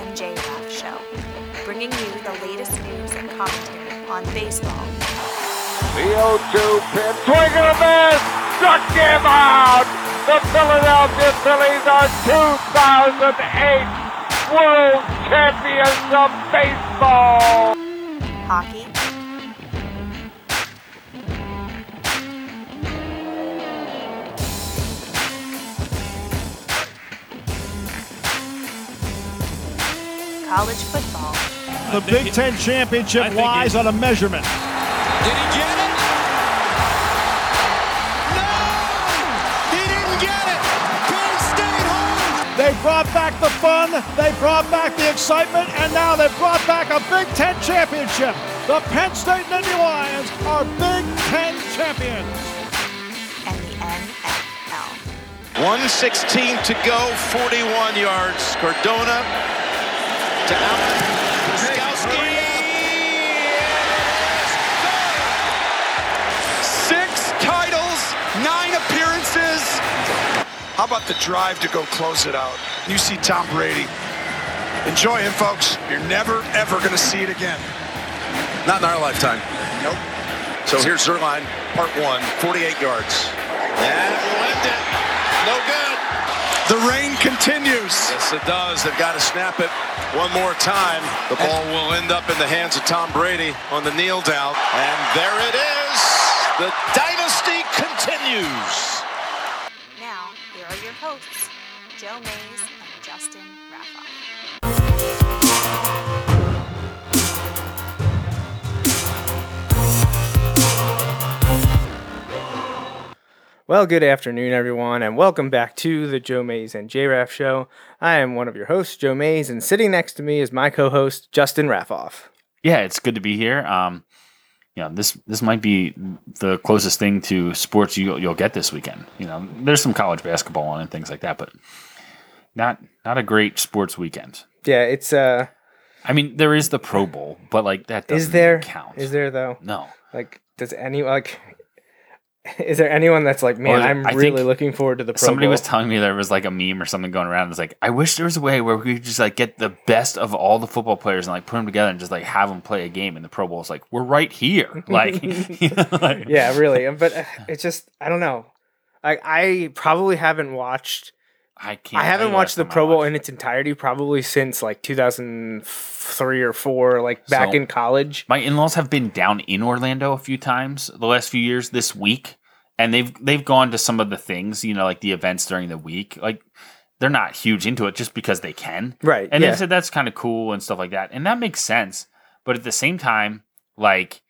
the Joe Mays and J Raff Show, bringing you the latest news and commentary on baseball, The 0-2 pitch, swing and a miss, struck him out. The Philadelphia Phillies are 2008 World Champions of Baseball. hockey, college football, The Big Ten championship lies on a measurement. Did he get it? No! He didn't get it! Penn State home! They brought back the fun, they brought back the excitement, and now they've brought back a Big Ten championship. The Penn State Nittany Lions are Big Ten champions. and the NFL. 116 to go, 41 yards. Cardona to. Wiskowski. Six titles, nine appearances. How about the drive to go close it out? You see Tom Brady. Enjoy him, folks. You're never, ever going to see it again. Not in our lifetime. Nope. So here's Zuerlein, part one, 48 yards. And it will it. No good. The rain continues. Yes, it does. They've got to snap it one more time. The ball will end up in the hands of Tom Brady on the kneel down. And there it is. The dynasty continues. Now, here are your hosts, Joe Mays and Justin Well, good afternoon, everyone, and welcome back to the Joe Mays and J Raff Show. I am one of your hosts, Joe Mays, and sitting next to me is my co-host, Justin Raffoff. yeah, it's good to be here. Um, you know, this this might be the closest thing to sports you, you'll get this weekend. You know, there's some college basketball on and things like that, but not not a great sports weekend. Yeah, it's uh, I mean, there is the Pro Bowl, but like that doesn't is there count. is there though? No. Like, does any like, is there anyone that's like, man, Well, I'm I really looking forward to the Pro Somebody Bowl? was telling me there was like a meme or something going around. It's like, I wish there was a way where we could just like get the best of all the football players and like put them together and just like have them play a game in the Pro Bowl. It's like we're right here, like, you know, like- yeah, really, but uh, it's just I don't know. I I probably haven't watched. I can't. I haven't watched the last time I Pro Bowl in its entirety probably since like 2003 or four, like back So- in college. My in-laws have been down in Orlando a few times the last few years this week, and they've they've gone to some of the things, you know, like the events during the week. Like they're not huge into it just because they can, Right, And yeah. they said that's kind of cool and stuff like that, and that makes sense. But at the same time, like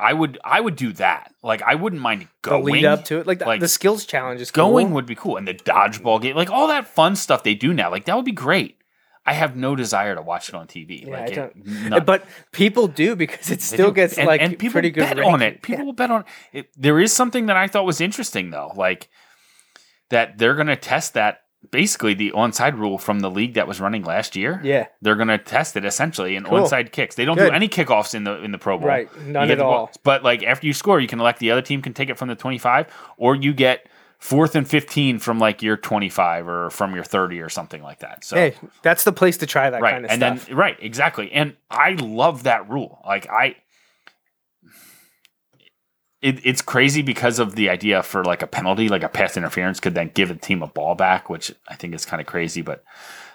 I would I would do that. Like I wouldn't mind The going lead up to it, like the, like, the skills challenge is going cool. would be cool, and the dodgeball game, like all that fun stuff they do now, like that would be great. I have no desire to watch it on TV. Yeah, like I don't-. But people do because it still gets and, like and people pretty good bet ranking. on it. People will bet on it. There is something that I thought was interesting though, like that they're going to test that basically the onside rule from the league that was running last year. Yeah. they're going to test it essentially in Cool. onside kicks. They don't Good. do any kickoffs in the in the Pro Bowl. Right. None at ball- all. But like after you score, you can elect the other team can take it from the twenty five, or you get fourth and fifteen from like your twenty five or from your thirty or something like that. So Hey, that's the place to try that right kind of and stuff. then right exactly and i love that rule like i it, it's crazy because of the idea for like a penalty like a pass interference could then give a team a ball back which i think is kind of crazy but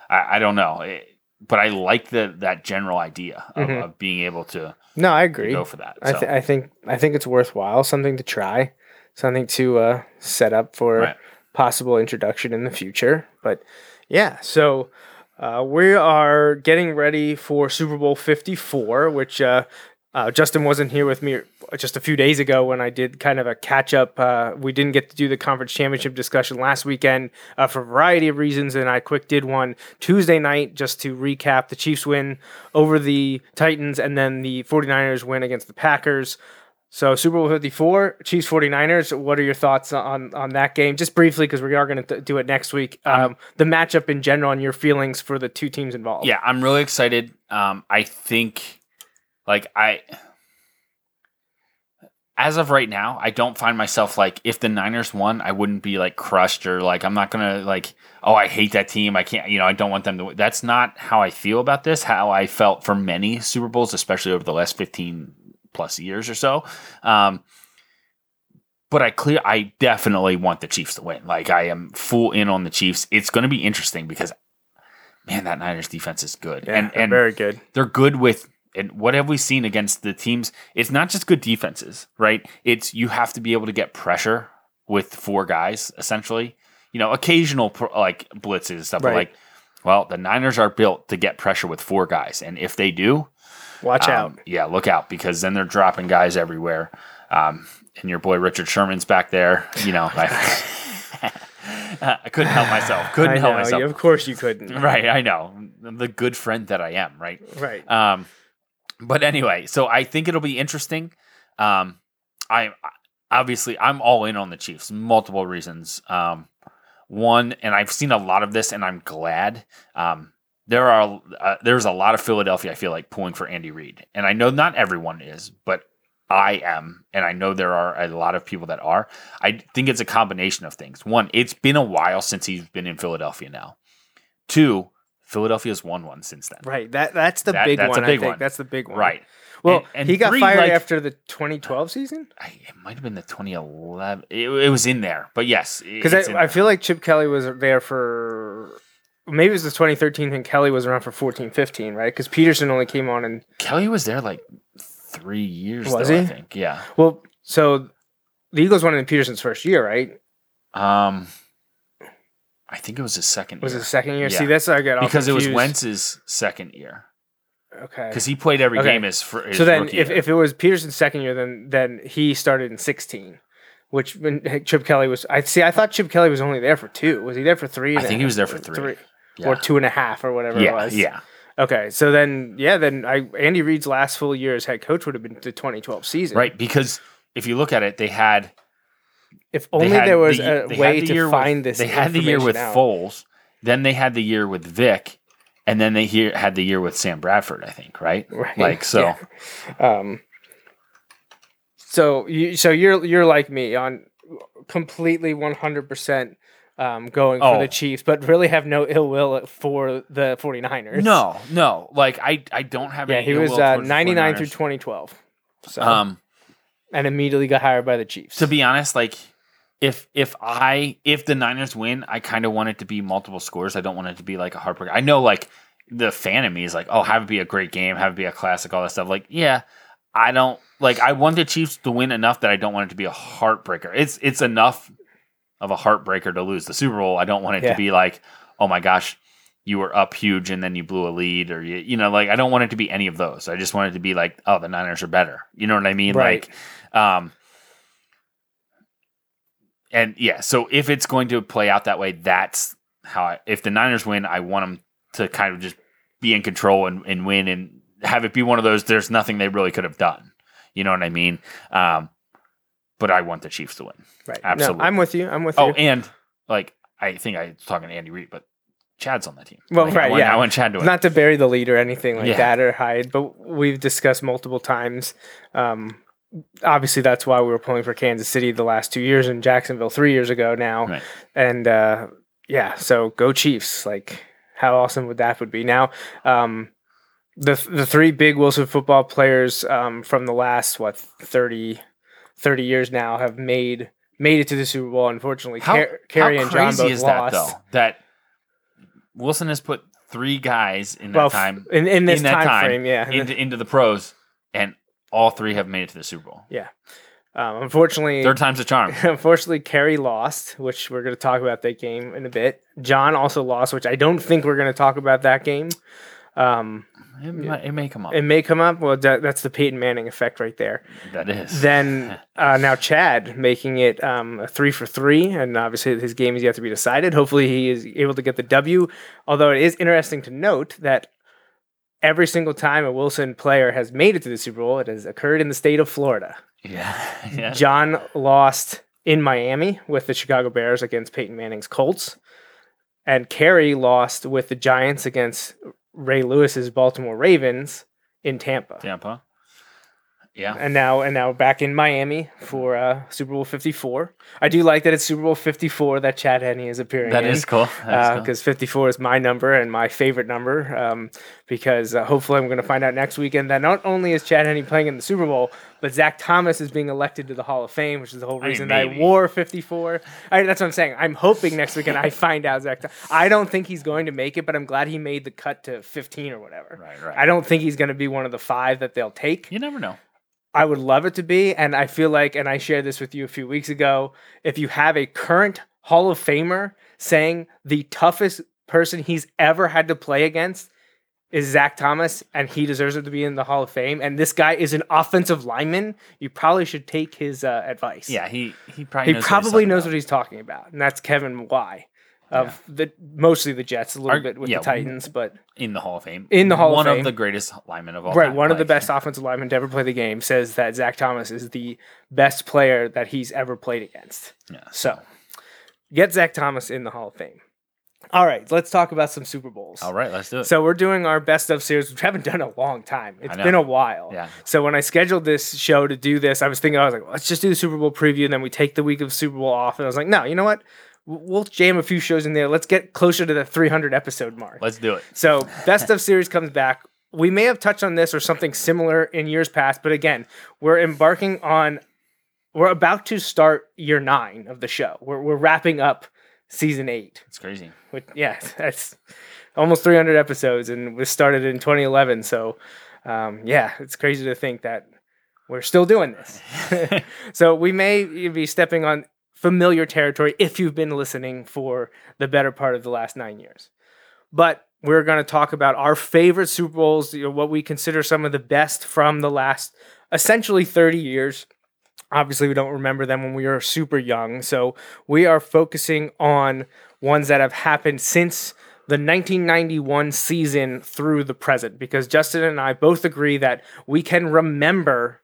i, I don't know It- but i like the that general idea of, Mhm. of being able to, no, I agree. go for that I, th- I think I think it's worthwhile, something to try, something to uh, set up for Right. possible introduction in the future. But yeah, so uh, we are getting ready for Super Bowl Fifty Four, which uh, uh, Justin wasn't here with me just a few days ago when I did kind of a catch up. Uh, we didn't get to do the conference championship discussion last weekend uh, for a variety of reasons, and I quick did one Tuesday night just to recap the Chiefs win over the Titans and then the 49ers win against the Packers. So Super Bowl 54, Chiefs 49ers, what are your thoughts on on that game? Just briefly because we are going to do it next week. Um, the matchup in general and your feelings for the two teams involved. yeah i'm really excited um i think like i as of right now, I don't find myself like if the Niners won, I wouldn't be like crushed or like I'm not gonna like oh I hate that team. I can't you know I don't want them to. win. That's not how I feel about this. How I felt for many Super Bowls, especially over the last 15 plus years or so. Um, but I clear I definitely want the Chiefs to win. Like I am full in on the Chiefs. It's going to be interesting because man, that Niners defense is good. Yeah, and and very good. they're good with and what have we seen against the teams? It's not just good defenses, right? It's you have to be able to get pressure with four guys essentially. You know, occasional like blitzes and stuff. But like, well, the Niners are built to get pressure with four guys, and if they do, Watch um, out. Yeah, look out because then they're dropping guys everywhere. Um, and your boy Richard Sherman's back there. You know, I, I couldn't help myself. Couldn't help myself. Of course you couldn't. Right, I know. The good friend that I am, right? Right. Um, but anyway, so I think it'll be interesting. Um, I obviously I'm all in on the Chiefs, multiple reasons. Um, one, and I've seen a lot of this, and I'm glad. Um, there are uh, there's a lot of Philadelphia. I feel like pulling for Andy Reid, and I know not everyone is, but I am, and I know there are a lot of people that are. I think it's a combination of things. One, it's been a while since he's been in Philadelphia now. Two, Philadelphia's won one since then. Right. That that's the That- big that's a one. big I think one. that's the big one. Right. Well, And- and he got three, fired like- after the 2012 season I, it might have been the 2011. It, it was in there, but yes, because I, I feel like Chip Kelly was there for maybe it was the 2013 and Kelly was around for 14, 15, right? Because Pederson only came on and Kelly was there like three years. Was though, I he? think. Yeah. well, so the Eagles won in Pederson's first year, right? Um, I think it was his second. Was it year. the second year? Yeah. See, that's how I got because it was confused. Wentz's second year Okay. because he played every Okay. game as for his so then, if, year. if it was Pederson's second year, then then he started in 16, which when Chip Kelly was. I see. I thought Chip Kelly was only there for two. Was he there for three? I think he was there for three. Yeah. or two and a half or whatever it yeah, was. yeah, Okay, so then yeah, then I Andy Reid's last full year as head coach would have been the 2012 season. right. Because if you look at it, they had If only had there was the- a way to find with, this. They had the year with out. Foles, then they had the year with Vic, and then they here had the year with Sam Bradford. I think right. Right, Like so. yeah. Um. So you so you're you're like me on completely 100 percent um going for Oh. the Chiefs, but really have no ill will for the 49ers. No, no. Like I, I don't have. Yeah, he was uh, 99 through 2012. So Um, and immediately got hired by the Chiefs. to be honest, like if if I if the Niners win, I kind of want it to be multiple scores. I don't want it to be like a heartbreak. I know like the fan in me is like, oh, have it be a great game, have it be a classic, all that stuff. Like, yeah, I don't like. I want the Chiefs to win enough that I don't want it to be a heartbreaker. It's it's enough of a heartbreaker to lose the Super Bowl. I don't want it Yeah. to be like, oh my gosh. You were up huge and then you blew a lead, or you, you know, like I don't want it to be any of those. I just want it to be like, oh, the Niners are better. You know what I mean? Right. Like, um, and yeah, so if it's going to play out that way, that's how. I, if the Niners win, I want them to kind of just be in control and, and win, and have it be one of those. There's nothing they really could have done. You know what I mean? Um, but I want the Chiefs to win. right. absolutely. No, I'm with you. I'm with Oh, you. Oh, and like I think I was talking to Andy Reid, but Chad's on that team. Well, Like, I right, want, yeah. I want Chad to win. Not to bury the lead or anything like Yeah. that or hide, but we've discussed multiple times. Um, obviously, that's why we were pulling for Kansas City the last two years and Jacksonville three years ago now. Right. And uh, yeah, so go Chiefs. Like, how awesome would that would be? Now, um, the the three big Wilson football players um, from the last what 30, 30 years now have made made it to the Super Bowl. Unfortunately, How, Car- Kerry and John crazy both is lost. that though? That Wilson has put three guys in that Well, time in, in this in time, time, frame, yeah. into into the pros, and all three have made it to the Super Bowl. Yeah. Um, unfortunately, Third time's a charm. unfortunately, Kerry lost, which we're going to talk about that game in a bit. John also lost, which I don't think we're going to talk about that game. Um, It, might, it may come up. it may come up. Well, that, that's the Peyton Manning effect right there. that is. Then uh, now Chad making it um, a three for three, and obviously his game is yet to be decided. Hopefully, he is able to get the W. Although it is interesting to note that every single time a Wilson player has made it to the Super Bowl, it has occurred in the state of Florida. yeah, yeah. John lost in Miami with the Chicago Bears against Peyton Manning's Colts. And Kerry lost with the Giants against Ray Lewis's Baltimore Ravens in Tampa. Tampa. Yeah. and now and now back in Miami for uh, Super Bowl Fifty Four. I do like that it's Super Bowl Fifty Four that Chad Henne is appearing. That in, is cool. That is cool. because fifty four is my number and my favorite number. Um, because uh, hopefully I'm going to find out next weekend that not only is Chad Henne playing in the Super Bowl, but Zach Thomas is being elected to the Hall of Fame, which is the whole mean, reason that I wore fifty four. That's what I'm saying. I'm hoping next weekend I find out Zach. Th- I don't think he's going to make it, but I'm glad he made the cut to fifteen or whatever. Right, right. I don't think he's going to be one of the five that they'll take. You never know. I would love it to be. And I feel like, and I shared this with you a few weeks ago, if you have a current Hall of Famer saying the toughest person he's ever had to play against is Zach Thomas and he deserves it to be in the Hall of Fame, and this guy is an offensive lineman, you probably should take his uh, advice. Yeah, he he probably He knows probably what he's knows talking what he's talking about, and that's Kevin Y. Of the mostly the Jets, a little Are- bit with yeah, the Titans, but in the Hall of Fame. In the Hall of one Fame. of the greatest linemen of all Right, time. one of the best offensive linemen to ever play the game says that Zach Thomas is the best player that he's ever played against. Yeah. So, get Zach Thomas in the Hall of Fame. All right, let's talk about some Super Bowls. All right, let's do it. So we're doing our best of series, which we haven't done in a long time. It's been a while. Yeah. So when I scheduled this show to do this, I was thinking I was like, let's just do the Super Bowl preview, and then we take the week of Super Bowl off. And I was like, no, you know what? We'll jam a few shows in there. Let's get closer to the 300 episode mark. let's do it. So best of series comes back. We may have touched on this or something similar in years past, but again, we're embarking on. We're about to start year nine of the show. We're we're wrapping up season eight. It's crazy. Which yeah, that's almost 300 episodes, and we started in 2011. So um, yeah, it's crazy to think that we're still doing this. so we may be stepping on familiar territory if you've been listening for the better part of the last nine years. But we're going to talk about our favorite Super Bowls, you know, what we consider some of the best from the last essentially 30 years. Obviously, we don't remember them when we were super young. So we are focusing on ones that have happened since the 1991 season through the present because Justin and I both agree that we can remember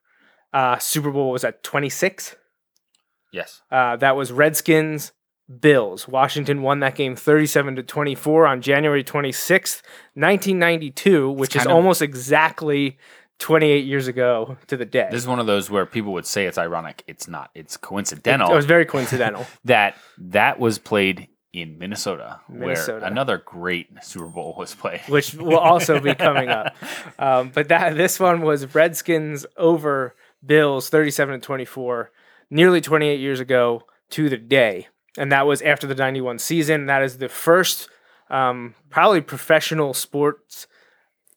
uh, Super Bowl was at 26. Yes. Uh, that was Redskins Bills. Washington won that game 37 to 24 on January 26th, 1992, which is of- almost exactly 28 years ago to the day. This is one of those where people would say it's ironic. It's not. It's coincidental it was very coincidental. that that was played in Minnesota, Minnesota. where another great Super Bowl was played. which will also be coming up. Um, but that this one was Redskins over Bills, thirty-seven to twenty-four, nearly twenty-eight years ago to the day, and that was after the ninety-one season. That is the first, um, probably professional sports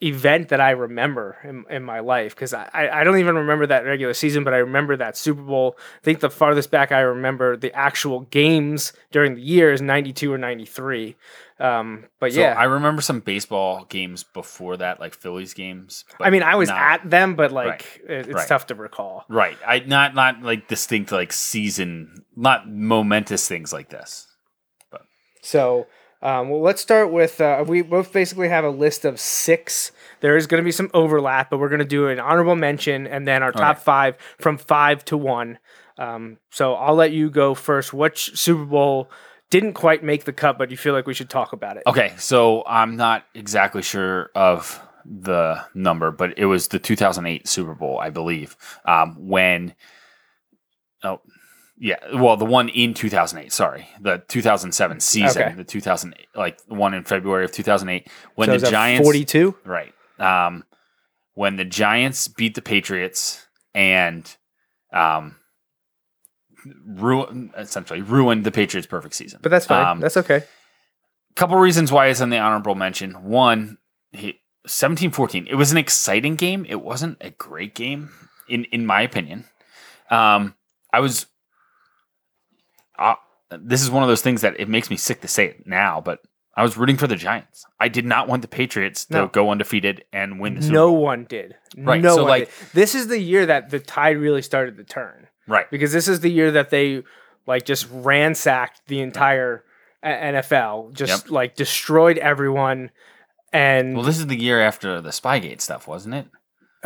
event that I remember in, in my life because I, I don't even remember that regular season, but I remember that Super Bowl. I think the farthest back I remember the actual games during the year is ninety two or ninety three. Um, but So yeah, I remember some baseball games before that, like Phillies games. but I mean, I was not- at them, but like Right. it- it's Right. tough to recall. right. I not not like distinct like season, not momentous things like this. So, um, well, let's start with uh, we both basically have a list of six. There is going to be some overlap, but we're going to do an honorable mention and then our top Okay. five from five to one. Um, so I'll let you go first. Which Super Bowl didn't quite make the cut, but you feel like we should talk about it? Okay, so I'm not exactly sure of the number, but it was the 2008 Super Bowl, I believe, um, when. Oh, yeah. Well, the one in 2008. Sorry, the 2007 season, Okay. the 2008, like the one in February of 2008, when So the Giants, forty-two. right? Um, when the Giants beat the Patriots and um, ruin essentially ruined the Patriots' perfect season. But that's fine. Um, that's okay. couple reasons why it's in the honorable mention. One, he, 17-14. It was an exciting game. It wasn't a great game, in in my opinion. Um, I was. Uh, this is one of those things that it makes me sick to say it now, but I was rooting for the Giants. I did not want the Patriots to No. go undefeated and win the Super No Bowl. one did. Right, No so, one like- did. This is the year that the tide really started to turn. Right. because this is the year that they like just ransacked the entire NFL, just Yep. like destroyed everyone. And Well, this is the year after the Spygate stuff, wasn't it?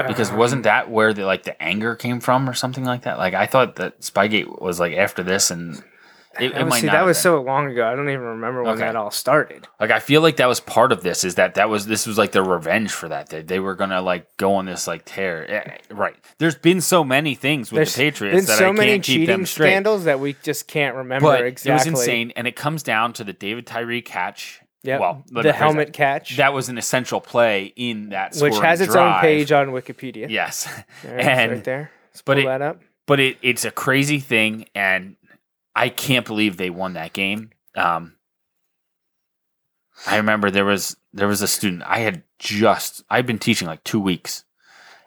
Because uh, wasn't that where the like the anger came from or something like that? Like I thought that Spygate was like after this and It, it That was- might see, that was been. so long ago. I don't even remember when Okay. that all started. Like I feel like that was part of this. Is that that was this was like their revenge for that. They, they were gonna like go on this like tear. Eh, Right. There's been so many things with There's the Patriots that so I can't many keep cheating them straight. scandals that we just can't remember But exactly. it was insane, and it comes down to the David Tyree catch. Yep. Well, the helmet that. catch, That was an essential play in that which has its drive. own page on Wikipedia. Yes, There and right there. Let's but pull it- that up. but it, it's a crazy thing, and I can't believe they won that game. Um, I remember there was there was a student I had just I'd been teaching like two weeks,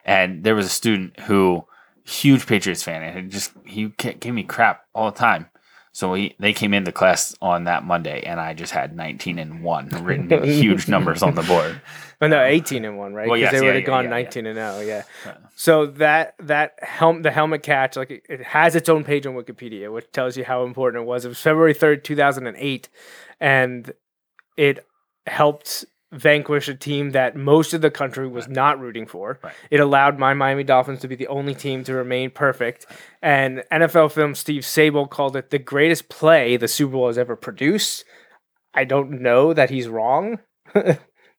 and there was a student who huge Patriots fan and just he gave me crap all the time. So we they came into class on that Monday, and I just had nineteen and one written huge numbers on the board. Oh, no, 18 and 1, right? Well, Because yes, they yeah, would have yeah, gone yeah, 19 and 0, yeah. So that that helm the helmet catch, like it, it has its own page on Wikipedia, which tells you how important it was. It was February 3rd, 2008, and it helped vanquish a team that most of the country was not rooting for. Right. It allowed my Miami Dolphins to be the only team to remain perfect. And NFL film Steve Sabol called it the greatest play the Super Bowl has ever produced. I don't know that he's wrong.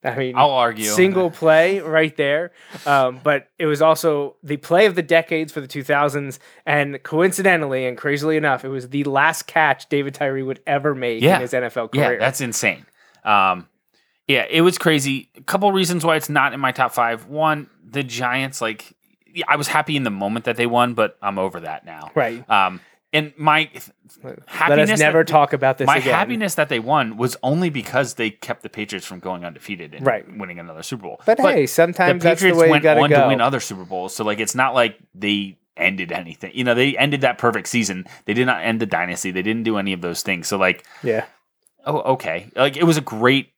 I mean, I'll argue. single play right there. Um, but it was also the play of the decades for the 2000s. And coincidentally and crazily enough, it was the last catch David Tyree would ever make Yeah. in his NFL career. Yeah, that's insane. Um, yeah, it was crazy. A couple reasons why it's not in my top five. One, the Giants, like, yeah, I was happy in the moment that they won, but I'm over that now. right. Um, and my Let us never that- talk about this my again. happiness that they won was only because they kept the Patriots from going undefeated and Right. winning another Super Bowl. But, hey, sometimes the that's the Patriots way you went got on to to win other Super Bowls, so like it's not like they ended anything. You know, they ended that perfect season. They did not end the dynasty. They didn't do any of those things. So like yeah. oh, okay. Like it was a great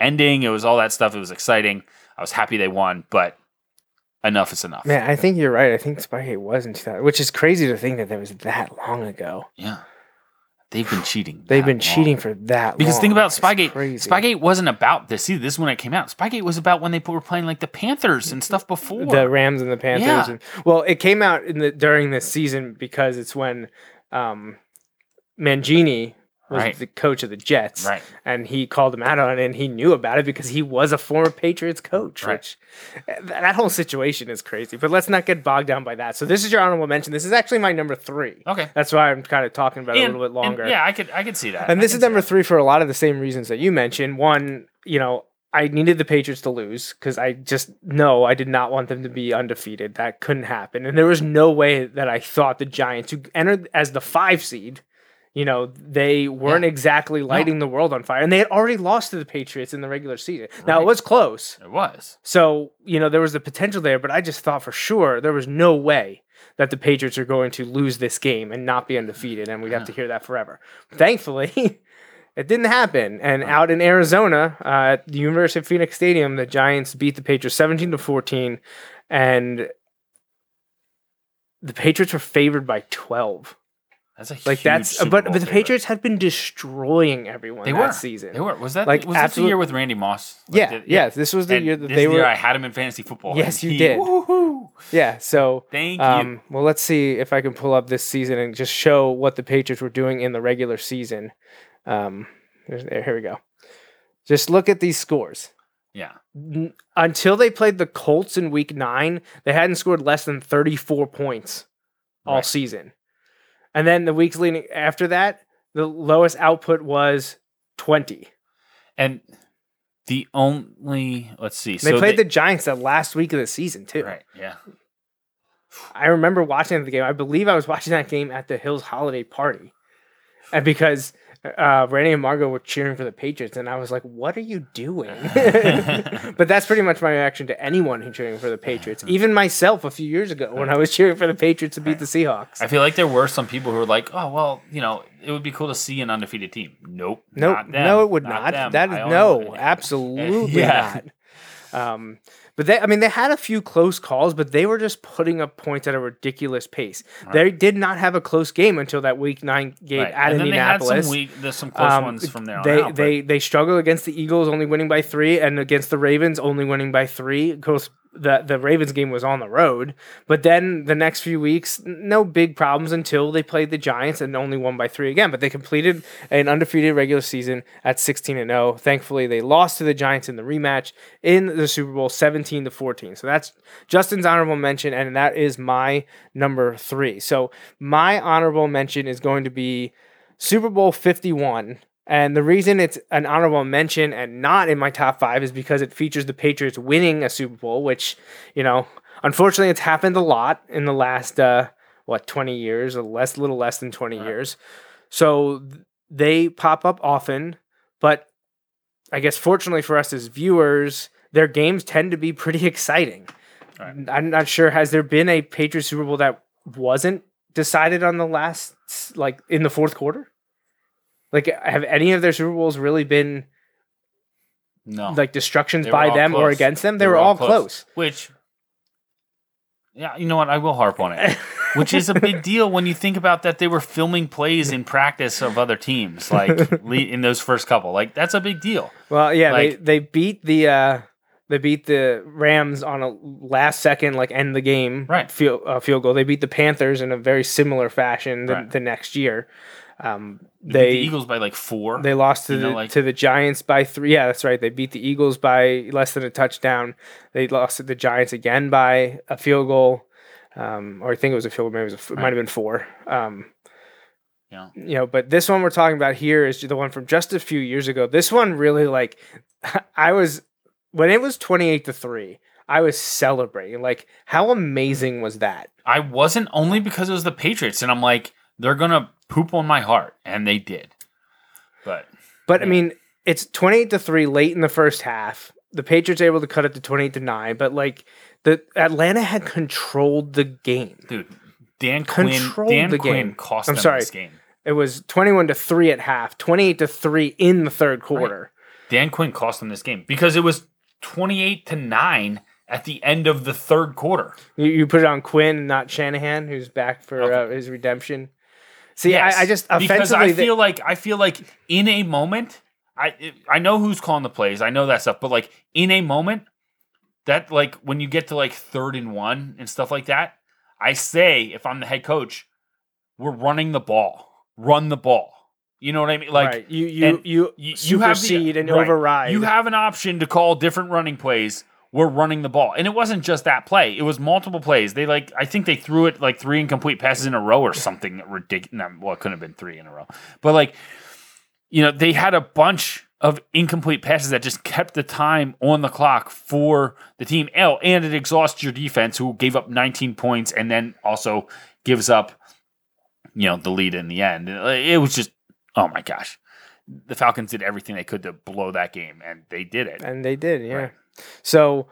ending. It was all that stuff. It was exciting. I was happy they won, but enough is enough. Man, I think you're right. I think Spygate was in 2000, which is crazy to think that that was that long ago. Yeah. They've been cheating. They've been long. cheating for that Because long. think about Spygate. crazy. Spygate wasn't about this. See, this is when it came out. Spygate was about when they were playing like the Panthers and stuff before. the Rams and the Panthers. Yeah. And, well, it came out in the during this season because it's when um, Mangini was Right. the coach of the Jets, Right. and he called him out on it, and he knew about it because he was a former Patriots coach. Right. Which eh, that whole situation is crazy. But let's not get bogged down by that. So this is your honorable mention. This is actually my number three. Okay. That's why I'm kind of talking about it a little bit longer. yeah, I could I could see that. And this is number that. three for a lot of the same reasons that you mentioned. One, you know, I needed the Patriots to lose because I just know I did not want them to be undefeated. That couldn't happen. And there was no way that I thought the Giants, who entered as the five seed, you know, they weren't Yeah. exactly lighting the world on fire. And they had already lost to the Patriots in the regular season. Now, it was close. It was. So, you know, there was the potential there, but I just thought for sure there was no way that the Patriots are going to lose this game and not be undefeated, and we'd have to hear that forever. Thankfully, it didn't happen. And out in Arizona, uh, at the University of Phoenix Stadium, the Giants beat the Patriots 17 to 14, and the Patriots were favored by 12. That's a Like that's Super but, Bowl but the favorite. Patriots had been destroying everyone They that were season. They were. Was that Like, was that the year with Randy Moss? Like, Yeah, did- yeah, this was the And year that they is the year were- I had him in fantasy football. Yes, you he- did. woo-hoo. Yeah, so Thank you. Um, well, let's see if I can pull up this season and just show what the Patriots were doing in the regular season. Um, there, here we go. Just look at these scores. Yeah. N- Until they played the Colts in Week Nine, they hadn't scored less than 34 points all Right. season. And then the weeks leading after that, the lowest output was 20. And the only let's see. They so played the Giants the last week of the season too. right. Yeah. I remember watching the game. I believe I was watching that game at the Hills holiday party. And because uh, Randy and Margot were cheering for the Patriots, and I was like, "What are you doing?" but that's pretty much my reaction to anyone who's cheering for the Patriots, even myself a few years ago when I was cheering for the Patriots to beat the Seahawks. I feel like there were some people who were like, "Oh, well, you know, it would be cool to see an undefeated team." Nope. No, not them, no, it would not. them. That is no, absolutely Yeah. not. Um, but they, I mean, they had a few close calls, but they were just putting up points at a ridiculous pace. They did not have a close game until that Week Nine game Right. at and then Indianapolis. they had some weak, there's some close Um, ones from there they out. but- they they struggled against the Eagles, only winning by three, and against the Ravens, only winning by three. Of course, the the Ravens game was on the road, but then the next few weeks, no big problems until they played the Giants and only won by three again. But they completed an undefeated regular season at sixteen and zero. Thankfully, they lost to the Giants in the rematch in the Super Bowl, seventeen to fourteen. So that's Justin's honorable mention, and that is my number three. So my honorable mention is going to be Super Bowl fifty one. And the reason it's an honorable mention and not in my top five is because it features the Patriots winning a Super Bowl, which, you know, unfortunately it's happened a lot in the last, uh, what, 20 years, or less, little less than 20 years. So they pop up often, but I guess fortunately for us as viewers, their games tend to be pretty exciting. Right. I'm not sure, has there been a Patriots Super Bowl that wasn't decided on the last, like, in the fourth quarter? Like, have any of their Super Bowls really been No, like destructions by them or against them? They, were, all close. Which, yeah, you know what? I will harp on it. Which is a big deal when you think about that they were filming plays in practice of other teams, like in those first couple. Like that's a big deal. Well, yeah, Like- they they beat the uh they beat the Rams on a last second like end the game Right. field uh, field goal. They beat the Panthers in a very similar fashion the, Right. the next year. Um, They beat the Eagles by like four. They lost to You know, the like- to the Giants by three. Yeah, that's right. They beat the Eagles by less than a touchdown. They lost to the Giants again by a field goal, um, or I think it was a field goal. Maybe it, was a f it might have been four. Um, Yeah. you know, but this one we're talking about here is the one from just a few years ago. This one really like, I was when it was twenty eight to three. I was celebrating. Like, how amazing was that? I wasn't only because it was the Patriots, and I'm like, they're gonna poop on my heart, and they did. But But I mean, it's 28 to 3 late in the first half. The Patriots able to cut it to 28 to 9, but like the Atlanta had controlled the game. dude, Dan Quinn, Dan Quinn game. cost I'm them sorry. this game. It was 21 to 3 at half, 28 to 3 in the third quarter. Dan Quinn cost them this game because it was 28 to nine at the end of the third quarter. You, you put it on Quinn, not Shanahan, who's back for uh, his redemption. See, Yes, I, I just because I they- feel like I feel like in a moment, I I know who's calling the plays, I know that stuff, but like in a moment, that like when you get to like third and one and stuff like that, I say if I'm the head coach, we're running the ball, run the ball. You know what I mean? Like right. you you you, you, you have the, and right. override. You have an option to call different running plays. We're running the ball, and it wasn't just that play; it was multiple plays. They like, I think they threw it like three incomplete passes in a row or something ridiculous. Well, it couldn't have been three in a row, but like, you know, they had a bunch of incomplete passes that just kept the time on the clock for the team. L and it exhausts your defense, who gave up 19 points, and then also gives up, you know, the lead in the end. It was just, oh my gosh the Falcons did everything they could to blow that game, and they did it. And they did, yeah. Right. So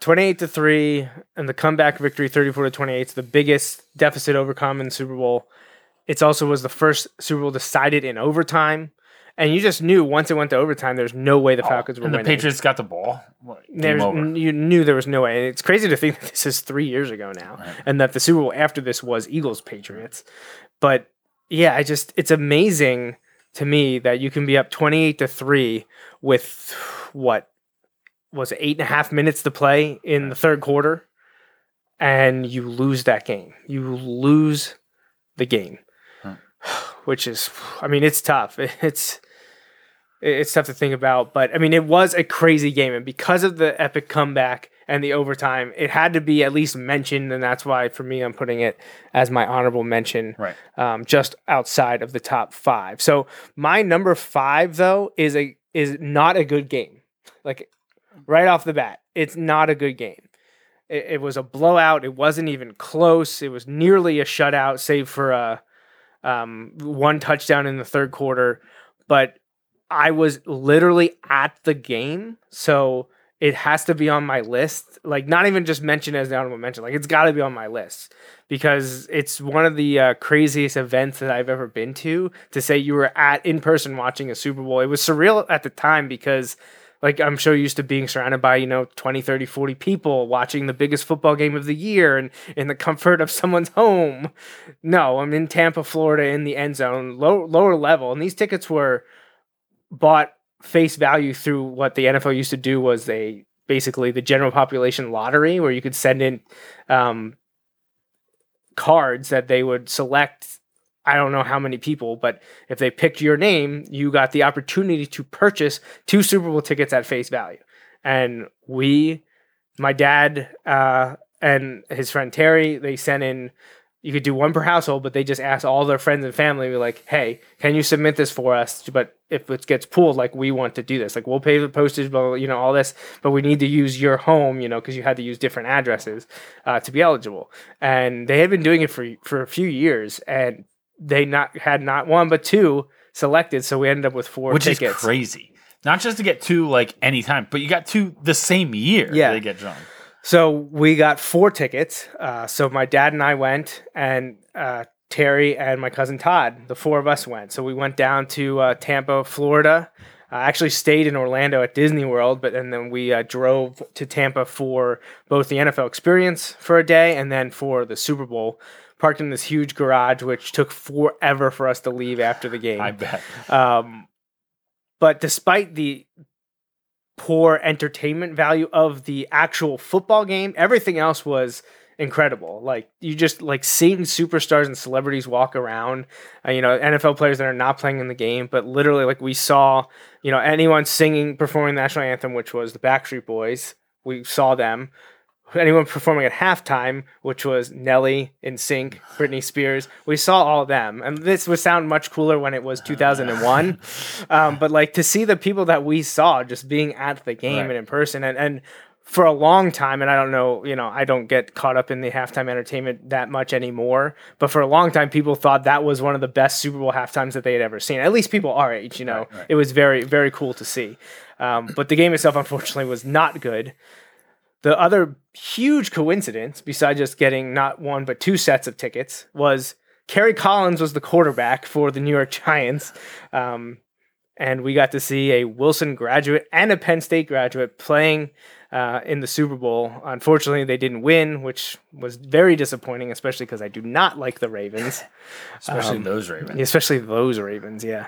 28 to 3 and the comeback victory 34 to 28 is the biggest deficit overcome in the Super Bowl. It also was the first Super Bowl decided in overtime. And you just knew once it went to overtime, there's no way the oh, Falcons were Oh, and the winning. Patriots got the ball. There's, you knew there was no way. And it's crazy to think that this is three years ago now, Right. and that the Super Bowl after this was Eagles Patriots. But yeah, I just it's amazing to me that you can be up twenty eight to three with what was eight and a half minutes to play in the third quarter, and you lose that game. You lose the game, Huh. which is, I mean, it's tough. It's it's tough to think about, but I mean, it was a crazy game, and because of the epic comeback and the overtime, it had to be at least mentioned, and that's why for me, I'm putting it as my honorable mention, Right. um, just outside of the top five. So my number five, though, is a is not a good game. Like right off the bat, it's not a good game. It, it was a blowout. It wasn't even close. It was nearly a shutout, save for a um, one touchdown in the third quarter. But I was literally at the game, so it has to be on my list. Like not even just mentioned as the honorable mention. Like it's got to be on my list because it's one of the uh, craziest events that I've ever been to. To say you were at in person watching a Super Bowl, it was surreal at the time because. Like I'm so used to being surrounded by, you know, 20, 30, 40 people watching the biggest football game of the year and in the comfort of someone's home. No, I'm in Tampa, Florida in the end zone, low, lower level. And these tickets were bought face value through what the NFL used to do was they basically the general population lottery where you could send in um, cards that they would select. I don't know how many people, but if they picked your name, you got the opportunity to purchase two Super Bowl tickets at face value. And we, my dad, uh, and his friend Terry, they sent in. You could do one per household, but they just asked all their friends and family, like, "Hey, can you submit this for us?" But if it gets pulled, like, we want to do this. Like, we'll pay the postage, blah, you know, all this, but we need to use your home, you know, because you had to use different addresses uh, to be eligible. And they had been doing it for for a few years, and they not had not one but two selected, so we ended up with four which tickets. is crazy. Not just to get two like anytime, but you got two the same year. Yeah. they get drawn. So we got four tickets. Uh, so my dad and I went, and uh, Terry and my cousin Todd, the four of us went. So we went down to uh, Tampa, Florida. I actually stayed in Orlando at Disney World, but and then we uh, drove to Tampa for both the NFL experience for a day and then for the Super Bowl. Parked in this huge garage, which took forever for us to leave after the game. I bet. Um, but despite the poor entertainment value of the actual football game, everything else was incredible. Like you just like seeing superstars and celebrities walk around, uh, you know, NFL players that are not playing in the game, but literally like we saw, you know, anyone singing, performing the national anthem, which was the Backstreet Boys. We saw them anyone performing at halftime, which was Nelly, NSYNC, Britney Spears. We saw all of them, and this would sound much cooler when it was 2001. um, but like to see the people that we saw just being at the game Right. and in person, and and for a long time, and I don't know, you know, I don't get caught up in the halftime entertainment that much anymore. But for a long time, people thought that was one of the best Super Bowl halftimes that they had ever seen. At least people our age, you know, Right, right. it was very very cool to see. Um, but the game itself, unfortunately, was not good. The other huge coincidence, besides just getting not one but two sets of tickets, was Kerry Collins was the quarterback for the New York Giants. Um, and we got to see a Wilson graduate and a Penn State graduate playing uh, in the Super Bowl. Unfortunately, they didn't win, which was very disappointing, especially because I do not like the Ravens, Especially Um, those Ravens. especially those Ravens. Yeah.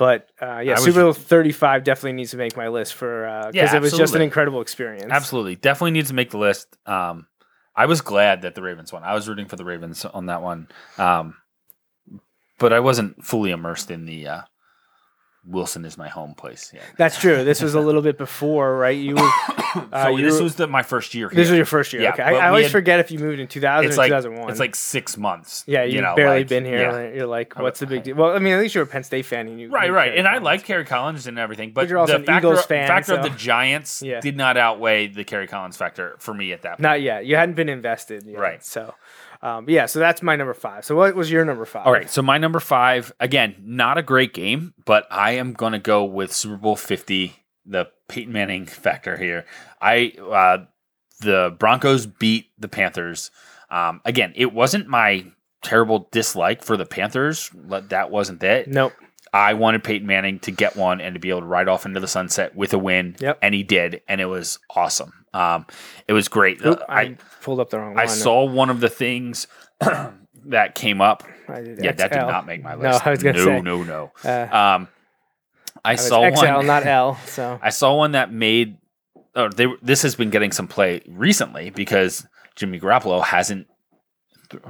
But uh, yeah, I Super Bowl 35 definitely needs to make my list for because Yeah, it was just an incredible experience. Absolutely. Definitely needs to make the list. Um, I was glad that the Ravens won. I was rooting for the Ravens on that one. Um, but I wasn't fully immersed in the uh, Wilson is my home place yet. That's true. This was a little bit before, right? You were, uh, so this were- was the, my first year here. this was your first year. Yeah, okay, I, I always had- forget if you moved in 2000 it's or like 2001. it's like six months. yeah, you've you know, barely like, been here. yeah. You're like, what's the big deal? Well, I mean, at least you're a Penn State fan. And you Right, right, and I like Kerry Collins and everything, but you're also the factor, Eagles fan, factor of the Giants Yeah. did not outweigh the Kerry Collins factor for me at that point. Not yet. You hadn't been invested. Yet, Right. So, um, yeah. So that's my number five. So what was your number five? All right, so my number five again, not a great game, but I am going to go with Super Bowl Fifty, the Peyton Manning factor here. I uh, the Broncos beat the Panthers. Um, again, it wasn't my terrible dislike for the Panthers. That wasn't it. Nope. I wanted Peyton Manning to get one and to be able to ride off into the sunset with a win. Yep. And he did, and it was awesome. Um, it was great. Oop, I I pulled up the wrong I saw one of the things that came up. Yeah, that did not make my No, list. I was gonna no, say. no, no. Uh, Um, I I saw XL, one. not L. So I saw one that made. Oh, they. This has been getting some play recently because Jimmy Garoppolo hasn't.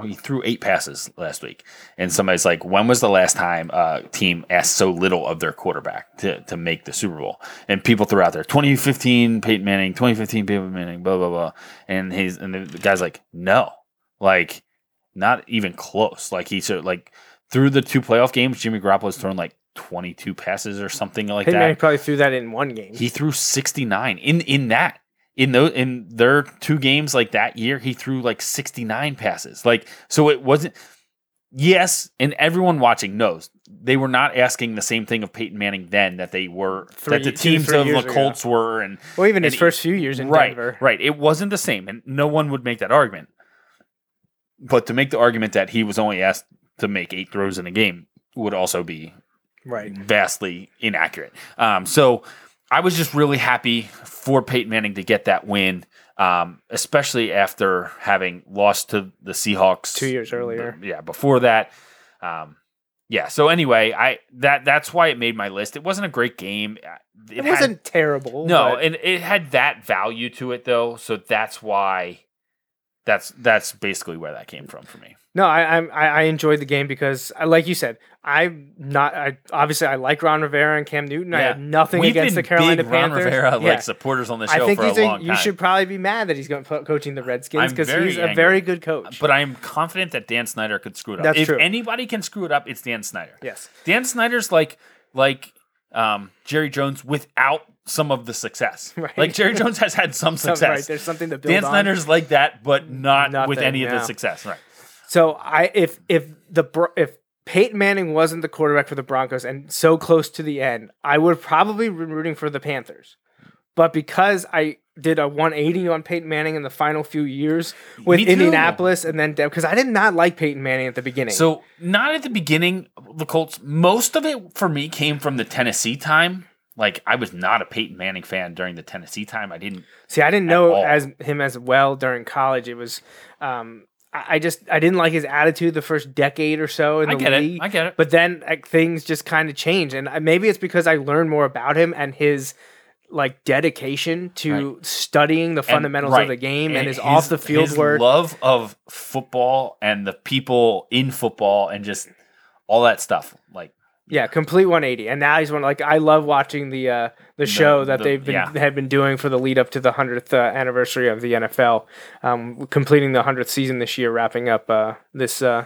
He threw eight passes last week, and somebody's like, "When was the last time a team asked so little of their quarterback to, to make the Super Bowl?" And people threw out there, "2015 Peyton Manning, 2015 Peyton Manning, blah blah blah," and he's and the, guy's like, "No, like not even close." Like he said, like through the two playoff games, Jimmy Garoppolo's thrown like 22 passes or something like that. Manning probably threw that in one game. He threw 69 in in that in those in their two games like that year. He threw like 69 passes. Like so, it wasn't. Yes, and everyone watching knows they were not asking the same thing of Peyton Manning then that they were Three- that the teams three of the ago. Colts were and well, even his and- first few years in right, Denver. right. It wasn't the same, and no one would make that argument. But to make the argument that he was only asked to make eight throws in a game would also be Right. vastly inaccurate. Um, so I was just really happy for Peyton Manning to get that win, um, especially after having lost to the Seahawks Two years earlier. Yeah, before that. Um, yeah. So anyway, I that that's why it made my list. It wasn't a great game. Uh, It, had- wasn't terrible. no, but- and it had that value to it though. So that's why. That's that's basically where that came from for me. No, I I'm- I I enjoyed the game because, like you said, I'm not. I obviously I like Ron Rivera and Cam Newton. I have nothing We've against the Carolina big Ron Rivera Yeah. like supporters on the show I think for a a, long you time. should probably be mad that he's going coaching the Redskins because he's a very good coach. But I am confident that Dan Snyder could screw it up. That's if true. anybody can screw it up, it's Dan Snyder. yes, Dan Snyder's like like um, Jerry Jones without some of the success. Right. Like Jerry Jones has had some success. right, there's something to build Dan on. Snyder's like that, but not with Nothing, any of the success. Right. So I if if the if Peyton Manning wasn't the quarterback for the Broncos and so close to the end, I would probably be rooting for the Panthers. But because I did a 180 on Peyton Manning in the final few years with Indianapolis and then because I did not like Peyton Manning at the beginning. So not at the beginning, the Colts. Most of it for me came from the Tennessee time. Like I was not a Peyton Manning fan during the Tennessee time. I didn't. See, I didn't know all. as him as well during college. It was, um, I, I just I didn't like his attitude the first decade or so in I the get it. I get it. But then like, things just kind of changed, and maybe it's because I learned more about him and his like dedication to studying the And- fundamentals right. of the game and, his, off the field his work. love of football and the people in football and just all that stuff. Yeah, complete 180. And now he's one like I love watching the uh, the show that the- they've been yeah. had been doing for the lead up to the 100th uh, anniversary of the NFL, um, completing the 100th season this year, wrapping up uh, this uh,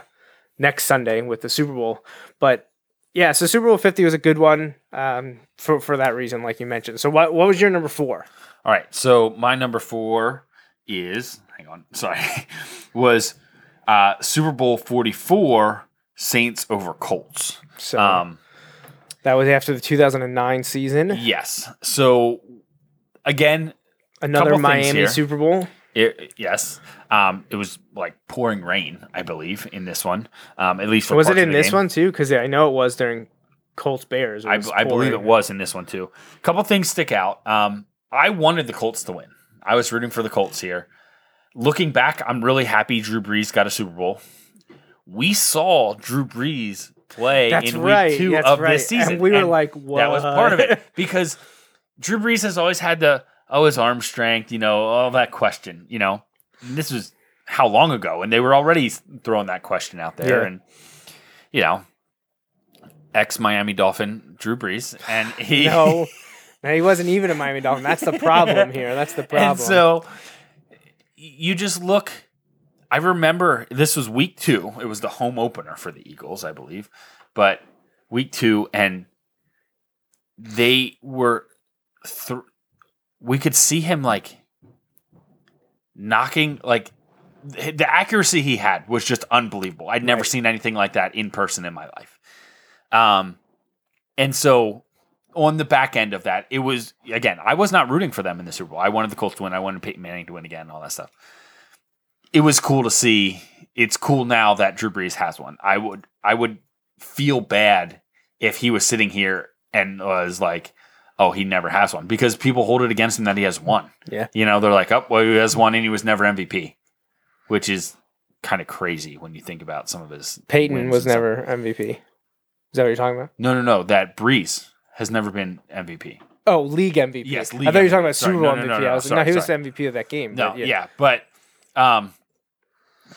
next Sunday with the Super Bowl. But yeah, so Super Bowl 50 was a good one um, for for that reason, like you mentioned. So what what was your number four? All right. So my number four is hang on, sorry, was uh, Super Bowl forty four Saints over Colts. So Um, that was after the 2009 season. yes. So again, Another Miami. Super Bowl. it, yes, um, it was like pouring rain, I believe, in this one. Um, at least for the Was it in this game. one too? Because I know it was during Colts Bears. I, I believe it was in this one too. A couple things stick out. Um, I wanted the Colts to win. I was rooting for the Colts here. Looking back, I'm really happy Drew Brees got a Super Bowl. We saw Drew Brees play That's in right, week two that's of right. this season. And we were and like, what? that was part of it because Drew Brees has always had the oh his arm strength, you know, all that question, you know. And this was how long ago, and they were already throwing that question out there, Yeah. and you know, ex Miami Dolphin Drew Brees, and he No, no, he wasn't even a Miami Dolphin. That's the problem here. That's the problem. And so you just look. I remember this was week two. It was the home opener for the Eagles, I believe. But week two, and they were. Th- we could see him like knocking, like the accuracy he had was just unbelievable. I'd never Right. seen anything like that in person in my life. Um, and so on the back end of that, it was again, I was not rooting for them in the Super Bowl. I wanted the Colts to win. I wanted Peyton Manning to win again, and all that stuff. It was cool to see. It's cool now that Drew Brees has one. I would I would feel bad if he was sitting here and was like, "Oh, he never has one," because people hold it against him that he has one. Yeah. you know, they're like, "Oh, well, he has one, and he was never MVP," which is kind of crazy when you think about some of his. Peyton was never MVP. Is that what you're talking about? No, no, no. That Brees has never been MVP. Oh, league MVP. Yes, I thought you were talking about Super Bowl no, MVP. no, no, I was sorry, no, he was the sorry. MVP of that game. No, but yeah. but um,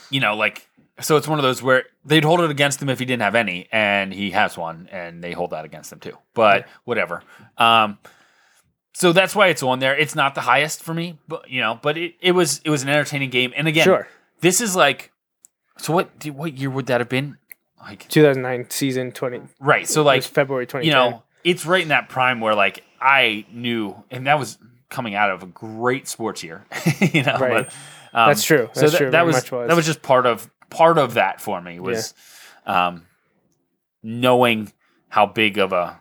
you know, like so, it's one of those where they'd hold it against him if he didn't have any, and he has one, and they hold that against him too. But whatever. Um, so that's why it's on there. It's not the highest for me, but you know, but it, it was it was an entertaining game, and again, Sure. this is like, so what? What year would that have been? Like 2009 season 20. right. So it like was February 2010. you know, it's right in that prime where like I knew, and that was coming out of a great sports year. you know, Right. but, um, That's true. so That's that, true. that was, was. that was just part of part of that for me was um, knowing how big of a